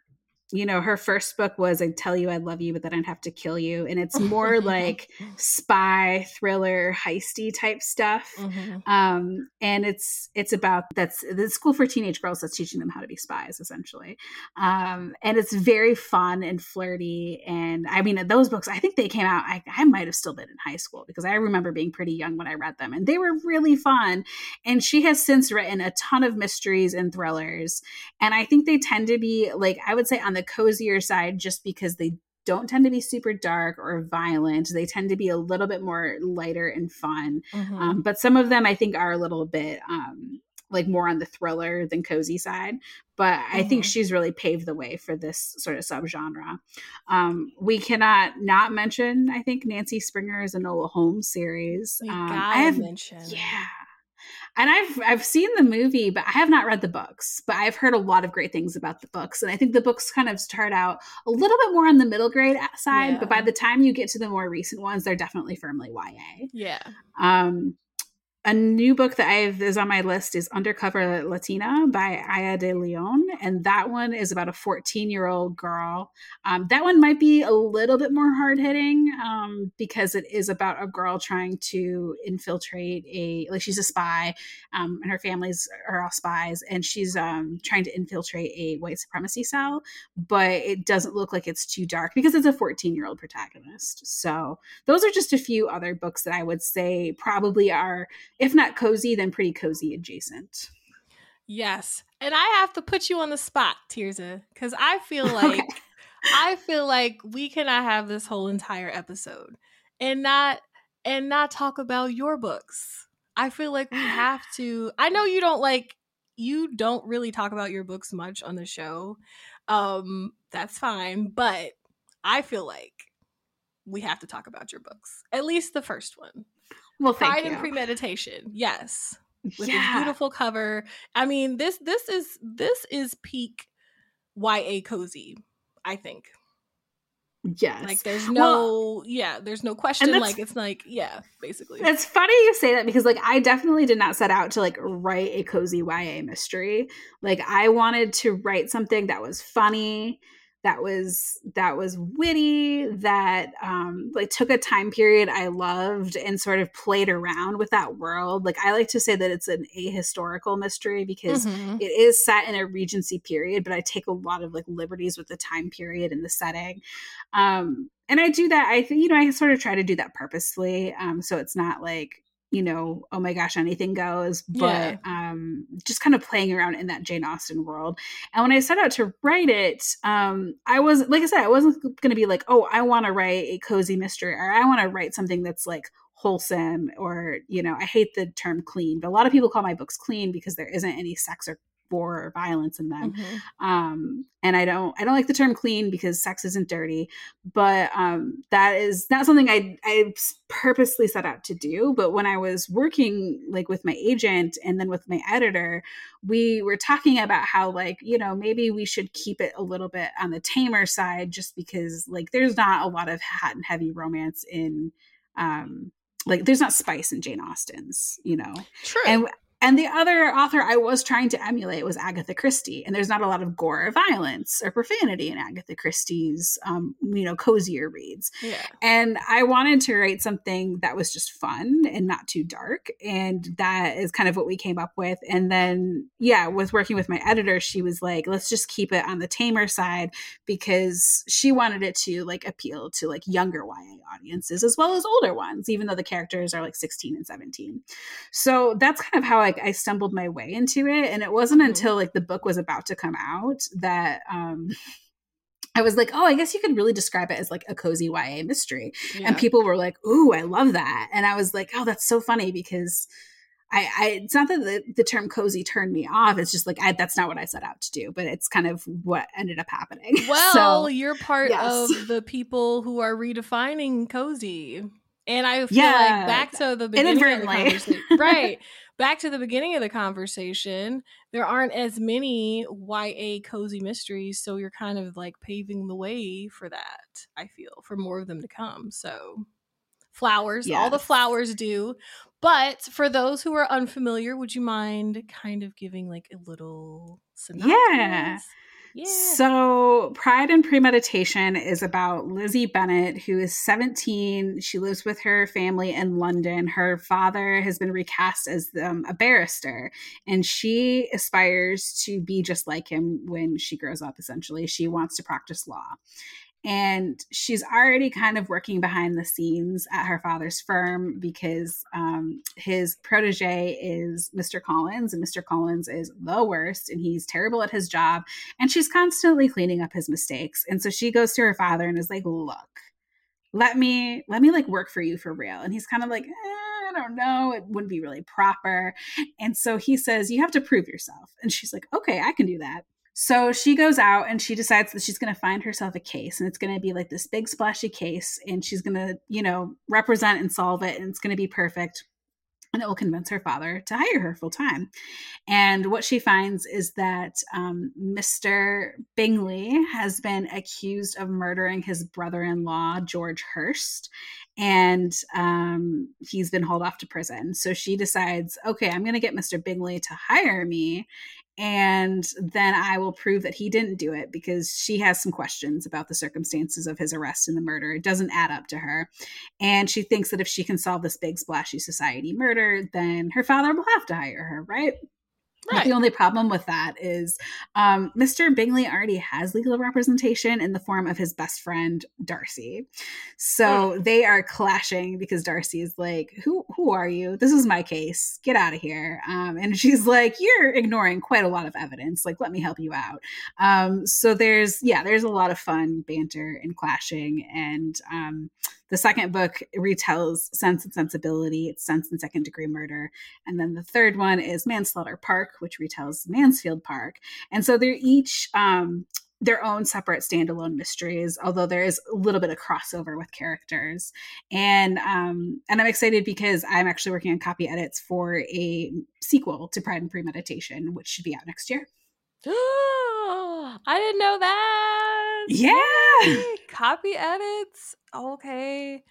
you know, her first book was I Tell You I Love You, but then I'd have to kill you. And it's more like spy thriller, heisty type stuff. Mm-hmm. Um, and it's it's about that's the school for teenage girls that's teaching them how to be spies, essentially. Um, and it's very fun and flirty. And I mean, those books, I think they came out, I, I might have still been in high school because I remember being pretty young when I read them. And they were really fun. And she has since written a ton of mysteries and thrillers. And I think they tend to be like, I would say on the cozier side just because they don't tend to be super dark or violent. They tend to be a little bit more lighter and fun. Mm-hmm. Um, but some of them I think are a little bit um, like more on the thriller than cozy side. But mm-hmm. I think mm-hmm. she's really paved the way for this sort of subgenre. Um, we cannot not mention, I think, Nancy Springer's Enola Holmes series. We um, gotta I have, mention. Yeah and I've I've seen the movie, but I have not read the books. But I've heard a lot of great things about the books, and I think the books kind of start out a little bit more on the middle grade side, yeah. but by the time you get to the more recent ones, they're definitely firmly YA. Yeah. Um, a new book that I have is on my list is Undercover Latina by Aya de Leon, and that one is about a 14 year old girl. Um, that one might be a little bit more hard hitting um, because it is about a girl trying to infiltrate a like she's a spy, um, and her family's are all spies, and she's um, trying to infiltrate a white supremacy cell, but it doesn't look like it's too dark because it's a 14 year old protagonist. So those are just a few other books that I would say probably are if not cozy, then pretty cozy adjacent. Yes. And I have to put you on the spot, Tirzah, because I feel like okay. I feel like we cannot have this whole entire episode and not and not talk about your books. I feel like we have to. I know you don't like you don't really talk about your books much on the show. Um that's fine, but I feel like we have to talk about your books. At least the first one. Well, Pride and. Premeditation. Yes. With yeah. this beautiful cover. I mean, this this is this is peak YA cozy, I think. Yes. Like there's Well, no yeah, there's no question. Like it's like, yeah, basically. It's funny you say that because like I definitely did not set out to like write a cozy YA mystery. Like I wanted to write something that was funny, that was that was witty, that um like took a time period I loved and sort of played around with that world. Like I like to say that it's an ahistorical mystery because Mhm. it is set in a regency period but i take a lot of like liberties with the time period and the setting um and i do that i think you know i sort of try to do that purposely um so it's not like you know oh my gosh anything goes but um just kind of playing around in that jane austen world. And when i set out to write it um i was like i said i wasn't going to be like oh i want to write a cozy mystery or i want to write something that's like wholesome or you know i hate the term clean but a lot of people call my books clean because there isn't any sex or gore or violence in them Mhm. um and i don't i don't like the term clean because sex isn't dirty but um that is not something i i purposely set out to do but when i was working like with my agent and then with my editor we were talking about how like you know maybe we should keep it a little bit on the tamer side just because like there's not a lot of hot and heavy romance in um like there's not spice in jane austen's you know True. and and the other author I was trying to emulate was Agatha Christie, and there's not a lot of gore or violence or profanity in Agatha Christie's, um, you know, cozier reads. yeah. And I wanted to write something that was just fun and not too dark, and that is kind of what we came up with. And then, yeah, with working with my editor, she was like, "Let's just keep it on the tamer side," because she wanted it to like appeal to like younger YA audiences as well as older ones, even though the characters are like 16 and 17 so that's kind of how like i stumbled my way into it and it wasn't Mhm. until like the book was about to come out that um i was like oh i guess you could really describe it as like a cozy ya mystery yeah. and people were like ooh i love that and i was like oh that's so funny because I, I it's not that the, the term cozy turned me off it's just like I, that's not what i set out to do but it's kind of what ended up happening Well, so you're part yes. of the people who are redefining cozy. And I feel Yeah, like back to the beginning of the right. Back to the beginning of the conversation, there aren't as many YA cozy mysteries, so you're kind of like paving the way for that, I feel, for more of them to come. So flowers, all the flowers do. But for those who are unfamiliar, would you mind kind of giving like a little synopsis? Yeah. So, Pride and Premeditation is about Lizzie Bennet, who is 17. She lives with her family in London. Her father has been recast as um, a barrister, and she aspires to be just like him when she grows up, essentially. She wants to practice law. And she's already kind of working behind the scenes at her father's firm because um, his protege is Mr. Collins, and Mr. Collins is the worst, and he's terrible at his job and she's constantly cleaning up his mistakes and so she goes to her father and is like look let me let me like work for you for real and he's kind of like eh, i don't know it wouldn't be really proper and so he says you have to prove yourself and she's like okay i can do that so she goes out and she decides that she's going to find herself a case and it's going to be like this big splashy case and she's going to you know represent and solve it and it's going to be perfect and it will convince her father to hire her full time. And what she finds is that um, Mr. Bingley has been accused of murdering his brother in law, George Hurst, and um, he's been hauled off to prison. So she decides, okay, I'm going to get Mr. Bingley to hire me. And then I will prove that he didn't do it because she has some questions about the circumstances of his arrest and the murder. It doesn't add up to her. And she thinks that if she can solve this big splashy society murder, then her father will have to hire her, right? Right. The only problem with that is um, Mr. Bingley already has legal representation in the form of his best friend Darcy. So mm. they are clashing because Darcy is like, "Who who are you? This is my case. Get out of here." Um, and she's like, "You're ignoring quite a lot of evidence. Like, let me help you out." Um, so there's yeah, there's a lot of fun banter and clashing, and um, the second book retells Sense and Sensibility, it's Sense and Second Degree Murder. And then the third one is Manslaughter Park, which retells Mansfield Park. And so they're each um, their own separate standalone mysteries, although there is a little bit of crossover with characters. And um, and I'm excited because I'm actually working on copy edits for a sequel to Pride and Premeditation, which should be out next year. I didn't know that. Yeah. Copy edits. Okay.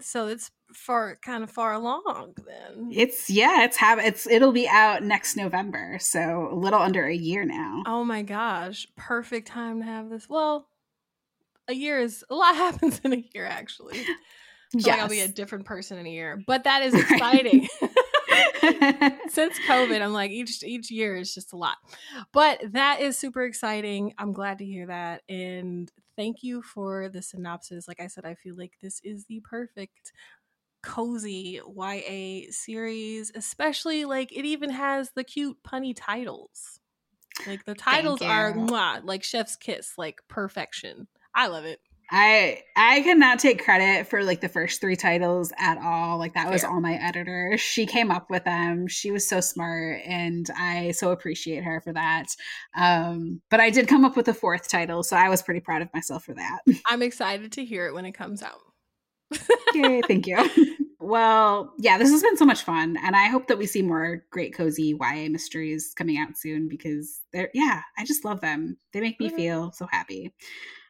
So it's far kind of far along then. It's yeah, it's have it's it'll be out next November, so a little under a year now. Oh my gosh. Perfect time to have this. Well, a year is a lot happens in a year actually. Yeah, like I'll be a different person in a year. But that is exciting. Since COVID, I'm like each each year is just a lot. But that is super exciting. I'm glad to hear that. And thank you for the synopsis. Like I said, I feel like this is the perfect cozy YA series, especially like it even has the cute punny titles. Like the titles are mwah, like chef's kiss, like perfection. I love it. I I cannot take credit for like the first three titles at all. Like that was Fair. all my editor. She came up with them. She was so smart and I so appreciate her for that. Um but I did come up with the fourth title, so I was pretty proud of myself for that. I'm excited to hear it when it comes out. Yay, thank you. Well, yeah, this has been so much fun, and I hope that we see more great cozy YA mysteries coming out soon because they're yeah, I just love them. They make me mm-hmm. feel so happy.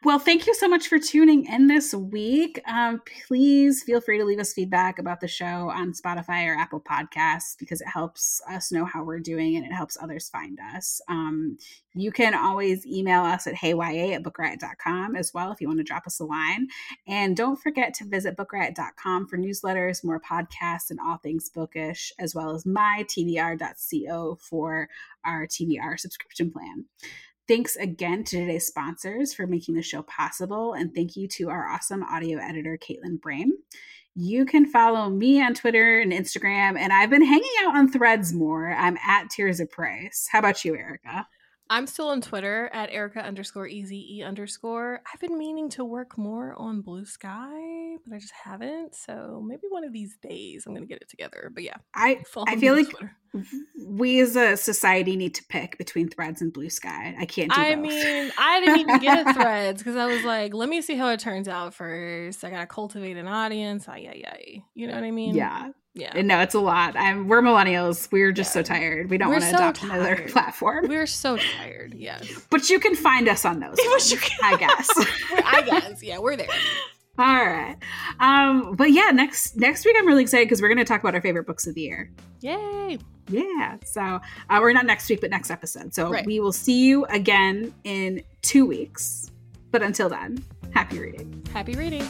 Well, thank you so much for tuning in this week. Um, please feel free to leave us feedback about the show on Spotify or Apple Podcasts because it helps us know how we're doing and it helps others find us. Um, you can always email us at heyya at bookriot.com as well if you want to drop us a line. And don't forget to visit bookriot.com for newsletters, more podcasts, and all things bookish, as well as mytbr.co for our TBR subscription plan. Thanks again to today's sponsors for making the show possible, and thank you to our awesome audio editor, Caitlin Brame. You can follow me on Twitter and Instagram, and I've been hanging out on threads more. I'm at Tirzah Price. How about you, Erica? I'm still on Twitter at Erica underscore easy e underscore. I've been meaning to work more on Bluesky, but I just haven't. So maybe one of these days I'm gonna get it together. But yeah, I I feel like Twitter. we as a society need to pick between Threads and Bluesky. I can't. Do it. I both. mean, I didn't even get a Threads because I was like, let me see how it turns out first. I gotta cultivate an audience. Ay, ay, ay. You know what I mean? Yeah. Yeah. No, it's a lot. I'm we're millennials. We're just yeah. so tired. We don't want to so adopt tired. another platform. We're so tired. Yes. But you can find us on those. Ones, I guess. I guess. Yeah, we're there. All right. Um, but yeah, next next week I'm really excited because we're going to talk about our favorite books of the year. Yay! Yeah. So uh, we're not next week, but next episode. So right. we will see you again in two weeks. But until then, happy reading. Happy reading.